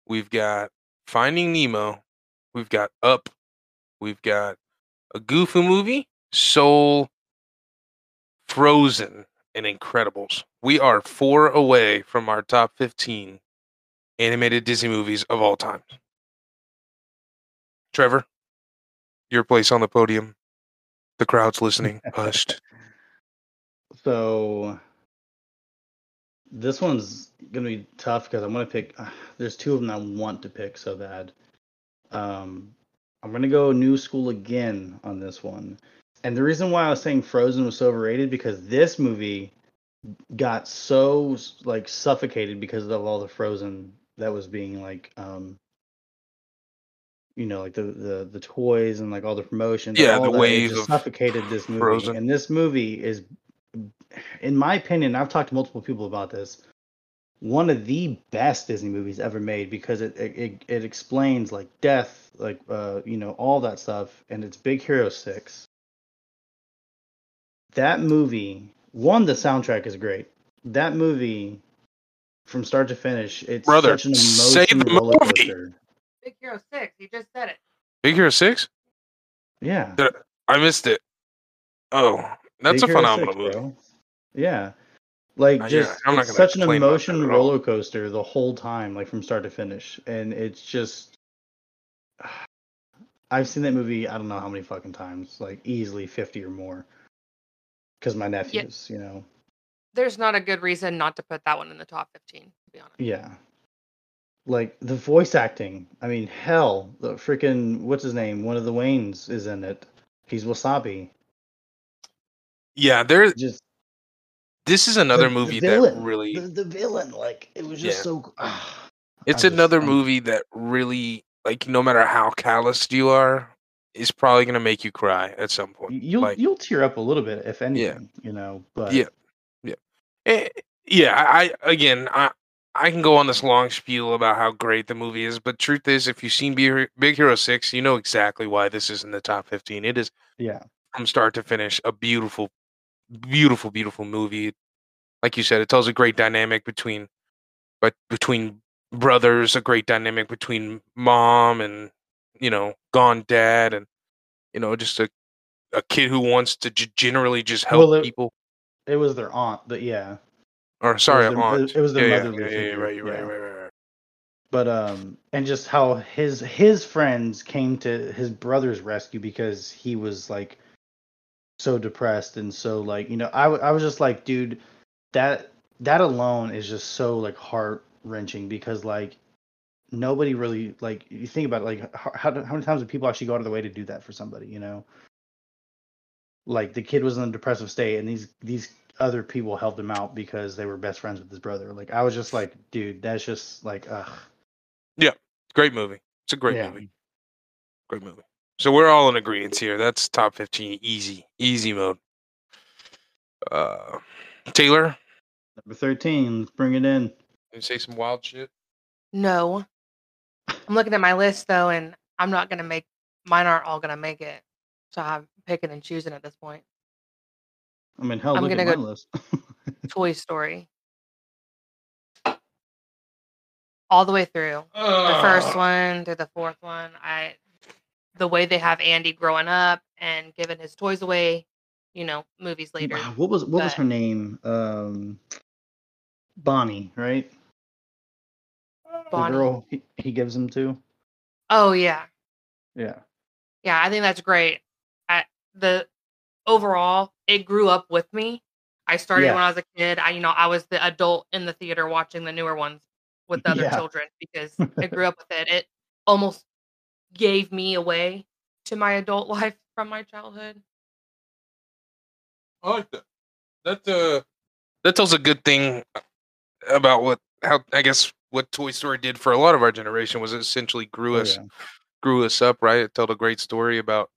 We've got Finding Nemo. We've got Up. We've got a Goofy movie, Soul, Frozen, and Incredibles. We are four away from our top 15 animated Disney movies of all time. Trevor, your place on the podium. The crowd's listening, <laughs> hushed. So this one's gonna be tough because I'm gonna pick. there's two of them I want to pick so bad. Um, I'm gonna go new school again on this one, and the reason why I was saying Frozen was so overrated because this movie got so like suffocated because of all the Frozen that was being like um you know like the the the toys and like all the promotions Yeah, all the wave just suffocated this movie Frozen. and this movie is in my opinion i've talked to multiple people about this one of the best disney movies ever made because it it, it, it explains like death like uh you know all that stuff and it's big hero 6 that movie one the soundtrack is great that movie from start to finish it's Brother, such an say emotional the roller movie. coaster Big Hero Six. You just said it. Big Hero Six. yeah I missed it. Oh, that's Big a Hero phenomenal 6, movie. bro. yeah like Uh, just I'm it's such an complain emotion roller coaster the whole time like from start to finish and it's just <sighs> i've seen that movie i don't know how many fucking times like easily 50 or more because my nephews you know There's not a good reason not to put that one in the top 15. To be honest. Yeah. Like the voice acting. I mean, hell, the freaking what's his name? One of the Wayans is in it. He's Wasabi. Yeah, there. Just This is another the- the movie that really. the, the villain. Like it was just Yeah. so. <sighs> ah, It's just- another I'm- movie that really, like, no matter how calloused you are, is probably gonna make you cry at some point. You'll like, you'll tear up a little bit if anything, you know. But Yeah. Eh, yeah, I again, I I can go on this long spiel about how great the movie is, but truth is, if you've seen Big Big Hero Six, you know exactly why this is in the top fifteen. It is yeah, from start to finish a beautiful, beautiful, beautiful movie. Like you said, it tells a great dynamic between, but between brothers, a great dynamic between mom and you know gone dad, and you know just a a kid who wants to g- generally just help Well, it- people. it was their aunt, but yeah. Or sorry, their- aunt. it was their yeah, yeah, motherly yeah, yeah, figure, right, you're right, right, right, right. But um, and just how his his friends came to his brother's rescue because he was like so depressed and so like you know I w- I was just like dude that that alone is just so like heart wrenching because like nobody really like you think about it like how how how many times do people actually go out of the way to do that for somebody you know like the kid was in a depressive state and these these other people helped him out because they were best friends with his brother like I was just like dude that's just like ugh yeah Great movie. It's a great Yeah. movie. Great movie. So we're all in agreement here. That's top fifteen, easy, easy mode. Uh, Taylor, Number 13, let's bring it in. you say some wild shit. No. I'm looking at my list though, and I'm not gonna make mine. Aren't all gonna make it. So I'm picking and choosing at this point. I mean, hell, I'm look gonna my go- list. <laughs> Toy Story. All the way through. The first one to the fourth one. I the way they have Andy growing up and giving his toys away, you know, movies later. what was what was her name? Um, Bonnie, right? Bonnie. The girl he, he gives them to. Oh yeah. Yeah. Yeah, I think that's great. I, the overall, it grew up with me. I started Yeah. when I was a kid. I, you know, I was the adult in the theater watching the newer ones with the other Yeah. children because <laughs> I grew up with it. It almost gave me away to my adult <laughs> life from my childhood. I like that. That uh, that tells a good thing about what how I guess what Toy Story did for a lot of our generation was it essentially grew Oh, us yeah. grew us up, right? It told a great story about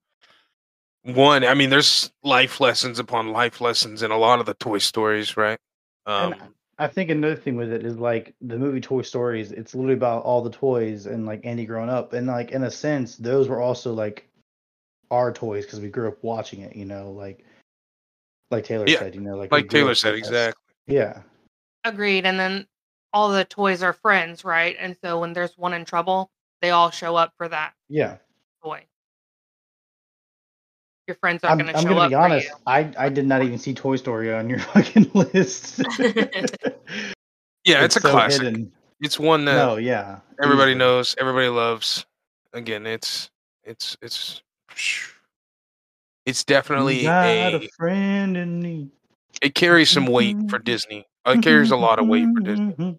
one. I mean, there's life lessons upon life lessons in a lot of the Toy Stories, right? Um, And I think another thing with it is like the movie Toy Stories. It's literally about all the toys and like Andy growing up, and like in a sense, those were also like our toys because we grew up watching it. You know, like like Taylor Yeah, said. You know, like like Taylor said, exactly. Yeah. Agreed. And then all the toys are friends, right? And so when there's one in trouble, they all show up for that Yeah. toy. Your friends are I'm, going to up. I'm gonna be honest. I I did not even see Toy Story on your <laughs> fucking list. Yeah, it's, a so classic. hidden. It's one that No, yeah. everybody easily. knows, everybody loves. Again, it's it's it's it's definitely You got a a friend in me. it carries some weight for <laughs> Disney. It carries a lot of weight for Disney.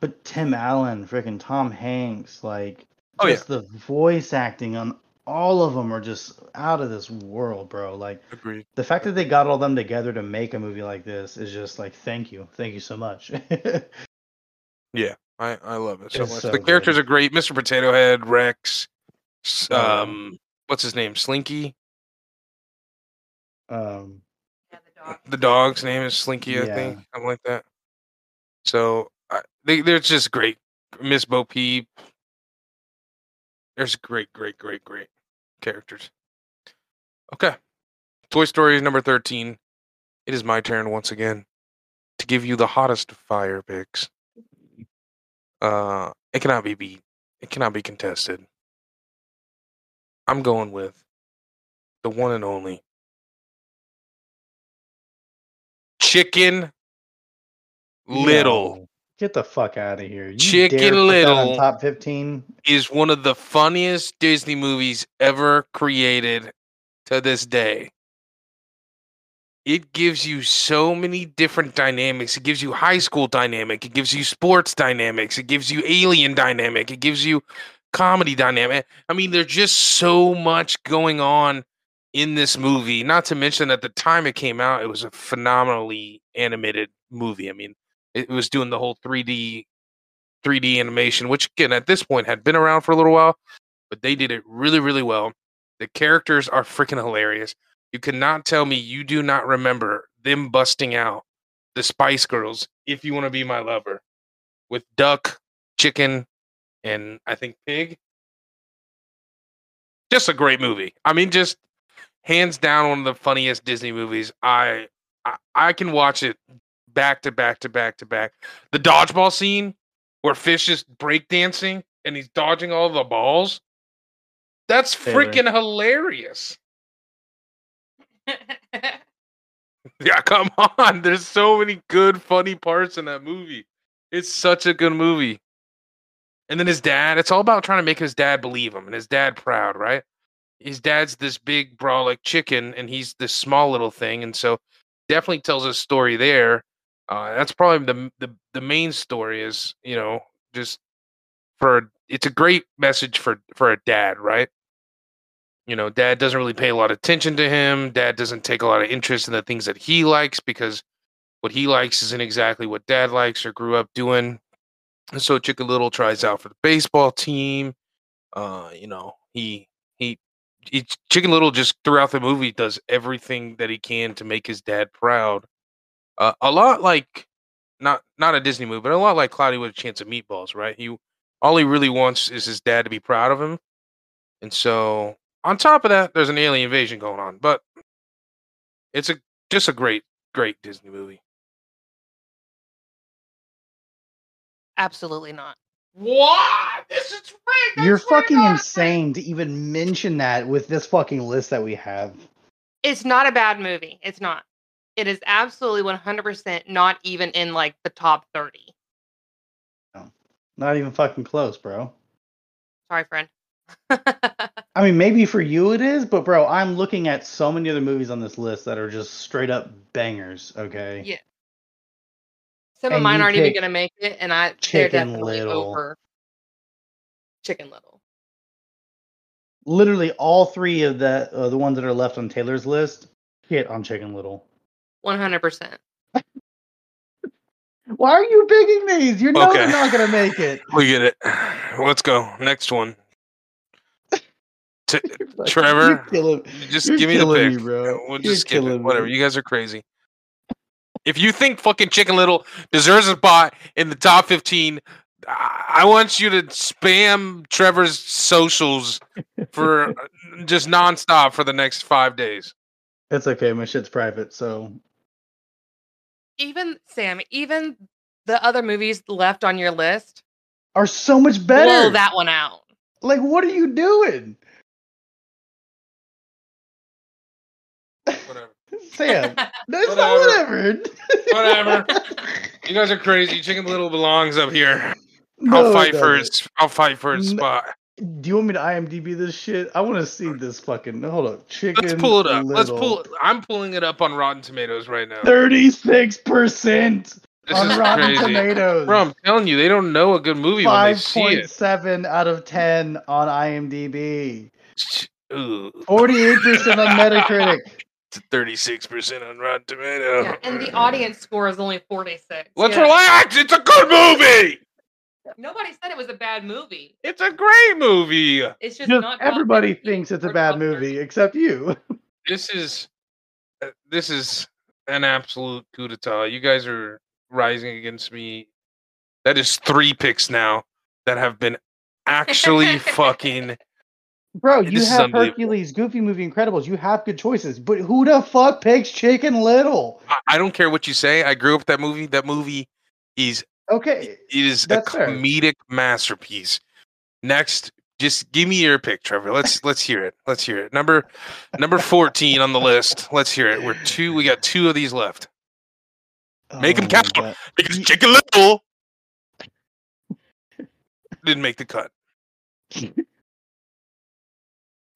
But Tim Allen, freaking Tom Hanks, like Oh, yeah. just the voice acting on all of them are just out of this world, bro. Like Agreed. the fact that they got all them together to make a movie like this is just like thank you, thank you so much. <laughs> Yeah, I I love it so It's much. so the characters good. are great. Mr. Potato Head, Rex, s- Oh. um, what's his name? Slinky. Um, Yeah, the dog. The dog's name is Slinky, I think, Yeah. something like that. So I, they they're just great. Miss Bo Peep. There's great, great, great, great characters. Okay, Toy Story number thirteen. It is my turn once again to give you the hottest fire picks. Uh, it cannot be beat. It cannot be contested. I'm going with the one and only Chicken Little. Get the fuck out of here. You Chicken Little. top 15? is one of the funniest Disney movies ever created to this day. It gives you so many different dynamics. It gives you high school dynamic. It gives you sports dynamics. It gives you alien dynamic. It gives you comedy dynamic. I mean, there's just so much going on in this movie. Not to mention at the time it came out, it was a phenomenally animated movie. I mean, it was doing the whole 3D 3D animation, which again at this point had been around for a little while, but they did it really, really well. The characters are freaking hilarious. You cannot tell me you do not remember them busting out the Spice Girls if you want to be my lover with duck, chicken, and I think pig. Just a great movie. I mean, just hands down one of the funniest Disney movies. I I, I can watch it back to back to back to back. The dodgeball scene where Fish is breakdancing and he's dodging all the balls. That's freaking hilarious. <laughs> Yeah, <laughs> come on. There's so many good, funny parts in that movie. It's such a good movie. And then his dad, it's all about trying to make his dad believe him and his dad proud, right? His dad's this big, brolic chicken, and he's this small little thing. And so definitely tells a story there. Uh, that's probably the, the the main story is, you know, just for it's a great message for for a dad, right? you know, dad doesn't really pay a lot of attention to him. Dad doesn't take a lot of interest in the things that he likes because what he likes isn't exactly what dad likes or grew up doing. And so Chicken Little tries out for the baseball team. Uh, you know, he he, he Chicken Little just throughout the movie does everything that he can to make his dad proud. Uh, a lot like not not a Disney movie, but a lot like Cloudy with a Chance of Meatballs, right? He all he really wants is his dad to be proud of him. And so on top of that, there's an alien invasion going on, but it's a just a great, great Disney movie. Absolutely not. What? This is rigged. You're fucking insane to even mention that with this fucking list that we have. It's not a bad movie. It's not. It is absolutely 100% not even in like the top 30. No, Not even fucking close, bro. Sorry, friend. <laughs> I mean, maybe for you it is, but bro, I'm looking at so many other movies on this list that are just straight up bangers. Okay. Yeah. Some of mine aren't even going to make it, and I they're Chicken definitely Little. over Chicken Little. Literally, all three of the uh, the ones that are left on Taylor's list hit on Chicken Little. 100%. Why are you picking these? You know Okay. they're not gonna make it. <laughs> We get it. Let's go. Next one. T- <laughs> Trevor, You're just you're give me the killing pick. me, bro. We'll You're just skip it. killing Whatever. me. You guys are crazy. If you think fucking Chicken Little deserves a spot in the top 15, I I want you to spam Trevor's socials for <laughs> just nonstop for the next five days. It's okay. My shit's private, so Even, Sam, even the other movies left on your list, are so much better. blow that one out. Like, what are you doing, Whatever. <laughs> Sam? <laughs> That's not whatever. <laughs> Whatever. You guys are crazy. Chicken Little belongs up here. No, I'll it fight for doesn't. its. I'll fight for its No. spot. Do you want me to IMDb this shit? I want to see this fucking. Hold up, chicken. Let's pull it up. Let's pull. it. I'm pulling it up on Rotten Tomatoes right now. Thirty-six percent on Rotten crazy. Tomatoes. Bro, I'm telling you, they don't know a good movie when they see point it. seven out of ten on IMDb. Forty-eight percent on Metacritic. <laughs> it's 36% on Rotten Tomatoes. Yeah, and the audience score is only 46. Let's Yeah. relax. It's a good movie. Nobody said it was a bad movie. It's a great movie. It's just, Just not. everybody 15 thinks it's a bad top 30. movie except you. <laughs> This is uh, this is an absolute coup d'etat. You guys are rising against me. That is three picks now that have been actually <laughs> fucking. Bro, This you is have. Hercules, Goofy Movie, Incredibles. You have good choices, but who the fuck picks Chicken Little? I- I don't care what you say. I grew up with that movie. That movie is Okay, it is a That's fair. comedic masterpiece. Next, just give me your pick, Trevor. Let's let's hear it. Let's hear it. Number number fourteen on the list. Let's hear it. We're two. We got two of these left. Make Oh, count. God. Because Ye- Chicken Little didn't make the cut.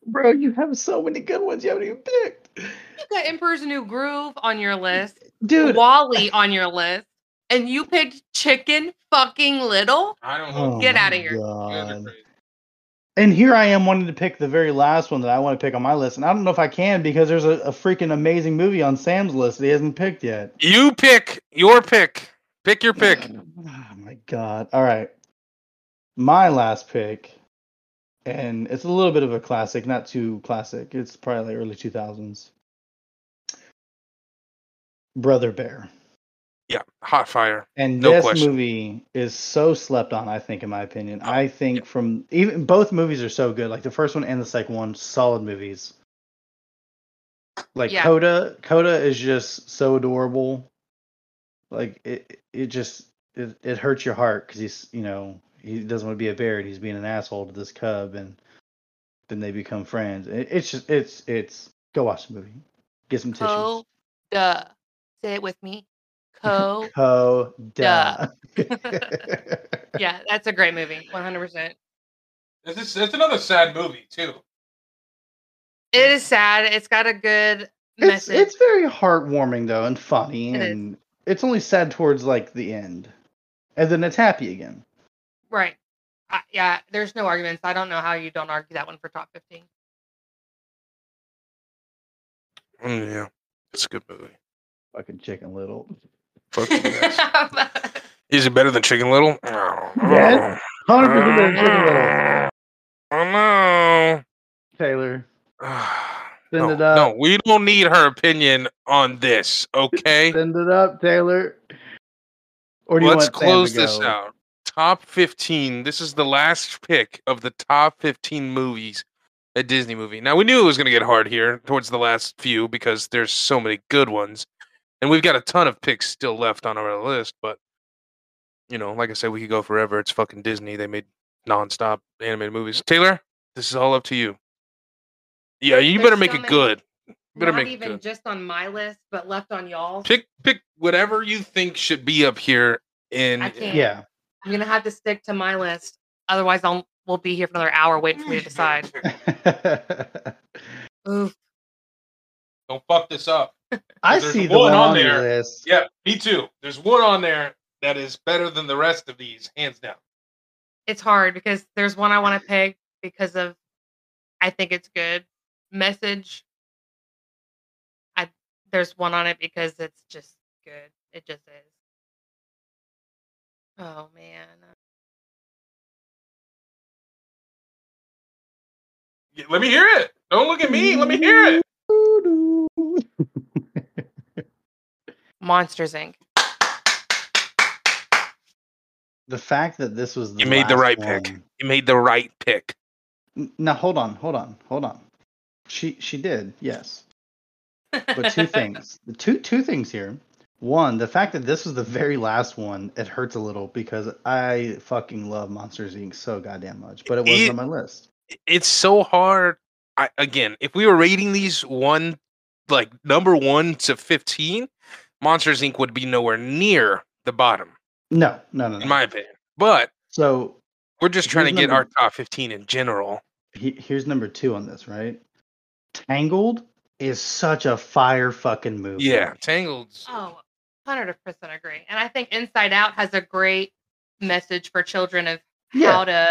Bro, you have so many good ones you haven't even picked. You got Emperor's New Groove on your list, Dude, WALL-E on your list, and you picked Chicken Fucking Little. I don't oh Get out of here. God. And here I am wanting to pick the very last one that I want to pick on my list. And I don't know if I can because there's a, a freaking amazing movie on Sam's list that he hasn't picked yet. You pick your pick. Pick your pick. <sighs> Oh my god. All right. My last pick, and it's a little bit of a classic, not too classic. It's probably like early 2000s. Brother Bear. Yeah, hot fire. And No this question. movie is so slept on, I think, in my opinion. Oh, I think yeah. from even both movies are so good. Like the first one and the second one, solid movies. Like Yeah. Koda, Koda is just so adorable. Like it, it just it, it hurts your heart because he's you know he doesn't want to be a bear and he's being an asshole to this cub and then they become friends. It, it's just it's it's go watch the movie, get some tissues. Co duh. Say it with me. Co. Koda. <laughs> yeah, that's a great movie. 100%. This is it's another sad movie too. It is sad. It's got a good It's message. it's very heartwarming though and funny It is. and it's only sad towards like the end. And then it's happy again. right. I, yeah, there's no arguments. I don't know how you don't argue that one for top 15. Mm, yeah, it's a good movie. Fucking chicken little. Fuck you guys. Is it better than Chicken Little? Yes. Hundred percent better than chicken little. Oh no. Taylor. <sighs> Send no, it up. no, we don't need her opinion on this, okay? <laughs> Send it up, Taylor. Or do you Let's want close this out. Top 15. This is the last pick of the top 15 movies a Disney movie. Now, we knew it was going to get hard here towards the last few because there's so many good ones. And we've got a ton of picks still left on our list, but you know, like I said, we could go forever. It's fucking Disney. They made nonstop animated movies. Taylor, this is all up to you. Yeah, you There's better make so it many. good. You better Not make it even good. just on my list, but left on y'all. Pick pick whatever you think should be up here in Yeah. I'm gonna have to stick to my list. Otherwise, I'll we'll be here for another hour waiting for me to <laughs> decide. <laughs> Oof. Don't fuck this up. <laughs> I see the one one on on there. list. Yeah, me too. There's one on there that is better than the rest of these, hands down. It's hard because there's one I want to pick because of I think it's good. Message. I there's one on it because it's just good. It just is. Oh man. Let me hear it. Don't look at me. Let me hear it. <laughs> Monsters Inc. The fact that this was the You made the last right pick. You made the right pick. N- Now hold on, hold on, hold on. She she did, yes. But two <laughs> things. The two two things here. One, the fact that this was the very last one, it hurts a little because I fucking love Monsters Inc. so goddamn much. But it wasn't It- on my list. It's so hard. I, again, if we were rating these one, like number one to 15, Monsters Inc. would be nowhere near the bottom, No, no, no, no. in my opinion. But so we're just trying to Here's get our top 15 in general. he, here's number two on this, right? Tangled is such a fire fucking movie. Yeah, Tangled. Oh, 100% agree. And I think Inside Out has a great message for children of Yeah. how to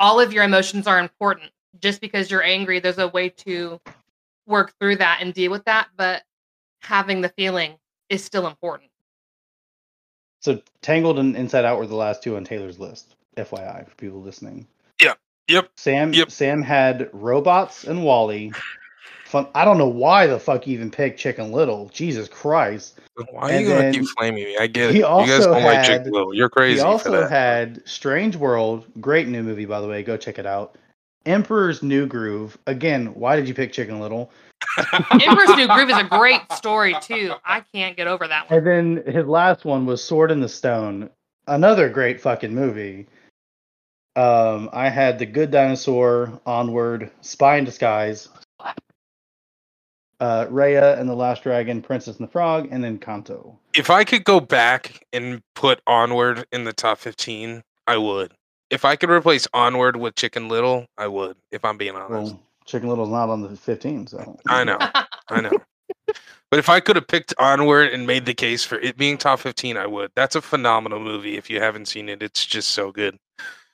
all of your emotions are important. Just because you're angry, there's a way to work through that and deal with that, but having the feeling is still important. So Tangled and Inside Out were the last two on Taylor's list. FYI for people listening. Yeah. Yep. Sam Yep. Sam had robots and WALL-E. Fun. I don't know why the fuck you even picked Chicken Little. Jesus Christ. Why are And you gonna then keep flaming me? I get it. he You guys also don't like had- Chick Little. You're crazy he for also that. had Strange World, great new movie by the way. Go check it out. Emperor's New Groove. Again, why did you pick Chicken Little? Emperor's New Groove is a great story too. I can't get over that one. And then his last one was Sword in the Stone. Another great fucking movie. Um, I had The Good Dinosaur, Onward, Spies in Disguise, uh, Raya and the Last Dragon, Princess and the Frog, and then Encanto. if I could go back and put Onward in the top 15, I would. If I could replace Onward with Chicken Little, I would. If I'm being honest, Well, Chicken Little's not on the 15, so I know, I know. <laughs> But if I could have picked Onward and made the case for it being top 15, I would. That's a phenomenal movie. If you haven't seen it, it's just so good.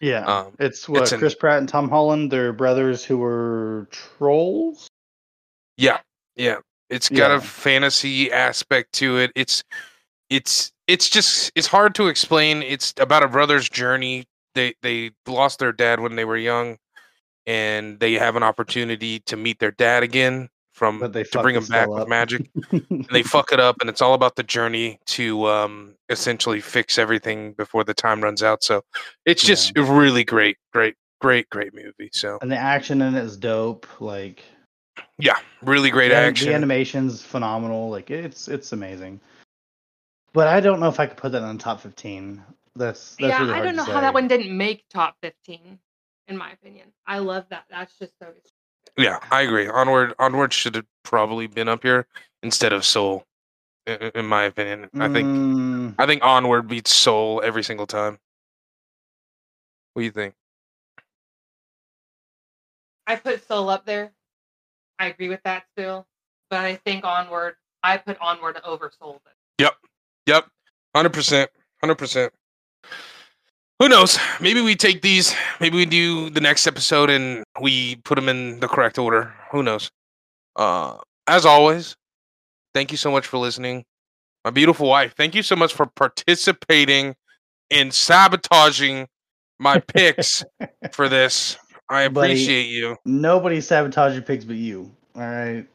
Yeah, Um, it's what it's an- Chris Pratt and Tom Holland. They're brothers who were trolls. Yeah, yeah. It's got Yeah. a fantasy aspect to it. It's it's it's just it's hard to explain. It's about a brother's journey. They they lost their dad when they were young and they have an opportunity to meet their dad again from But they to bring him back skull with magic. <laughs> and they fuck it up and it's all about the journey to um essentially fix everything before the time runs out. So it's just a really great, great, great, great movie. So and the action in it is dope. Like yeah, really great the, action. The animation's phenomenal. Like it's it's amazing. But I don't know if I could put that on top 15. That's that's yeah, really I don't know how that one didn't make top 15, in my opinion. I love that. That's just so. Yeah, I agree. Onward, onward should have probably been up here instead of Soul, i- i- in my opinion. I think Mm, I think Onward beats Soul every single time. What do you think? I put Soul up there. I agree with that still, but I think Onward. I put Onward over Soul. But Yep, hundred percent, hundred percent. Who knows? Maybe we take these. Maybe we do the next episode and we put them in the correct order. Who knows? Uh, as always, thank you so much for listening. My beautiful wife, thank you so much for participating in sabotaging my picks <laughs> for this. I Buddy. appreciate you. nobody sabotaged your picks but you. All right.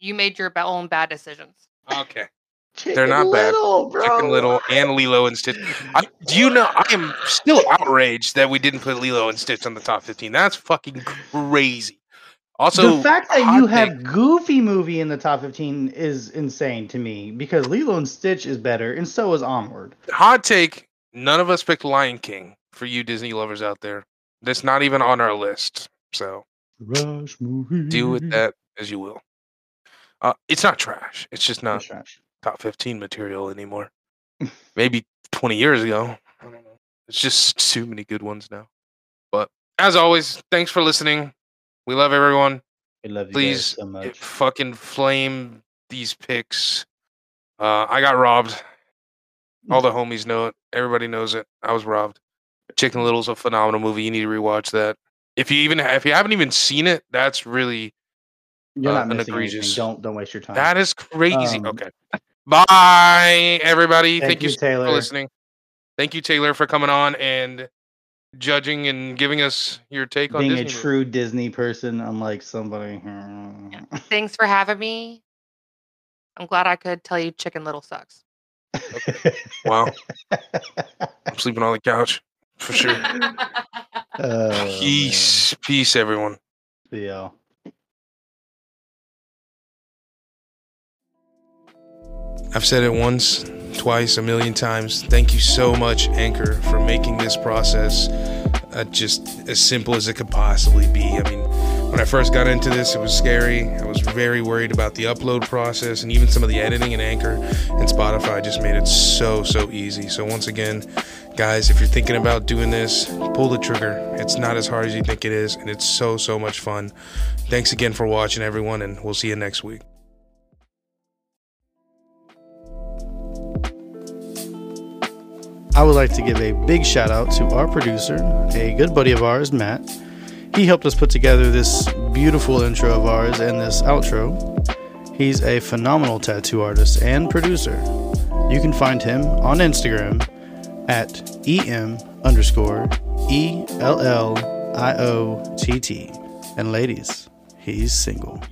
you made your own bad decisions. Okay. Chicken They're not bad. Little, bro. Chicken Little and Lilo and Stitch. I, do you know? I am still outraged that we didn't put Lilo and Stitch on the top fifteen. That's fucking crazy. Also, the fact that you take. have Goofy movie in the top 15 is insane to me because Lilo and Stitch is better and so is Onward. hot take. None of us picked Lion King for you Disney lovers out there. That's not even on our list. So Rush movie. deal with that as you will. Uh, it's not trash. It's just not That's trash. Top 15 material anymore. <laughs> Maybe 20 years ago. I don't know. It's just too many good ones now. But as always, thanks for listening. We love everyone. I love you Please, guys so much. fucking flame these picks. Uh, I got robbed. All the <laughs> homies know it. Everybody knows it. I was robbed. Chicken Little's a phenomenal movie. You need to rewatch that. If you even if you haven't even seen it, that's really You're uh, not missing anything. Don't don't waste your time. that is crazy. Um, okay. Bye everybody. Thank Thank, you, you, Taylor. for listening. Thank you, Taylor, for coming on and judging and giving us your take on Being a true Disney person, unlike somebody. Thanks for having me. I'm glad I could tell you Chicken Little sucks. Wow. I'm sleeping on the couch for sure. <laughs> Oh, man. Peace. Peace, everyone. See I've said it once, twice, a million times. Thank you so much, Anchor, for making this process uh, just as simple as it could possibly be. I mean, when I first got into this, it was scary. I was very worried about the upload process and even some of the editing, and Anchor and Spotify just made it so, so easy. So, once again, guys, if you're thinking about doing this, pull the trigger. It's not as hard as you think it is, and it's so, so much fun. Thanks again for watching, everyone, and we'll see you next week. I would like to give a big shout out to our producer, a good buddy of ours, Matt. He helped us put together this beautiful intro of ours and this outro. He's a phenomenal tattoo artist and producer. You can find him on Instagram at em underscore E L L I O T T. And ladies, he's single.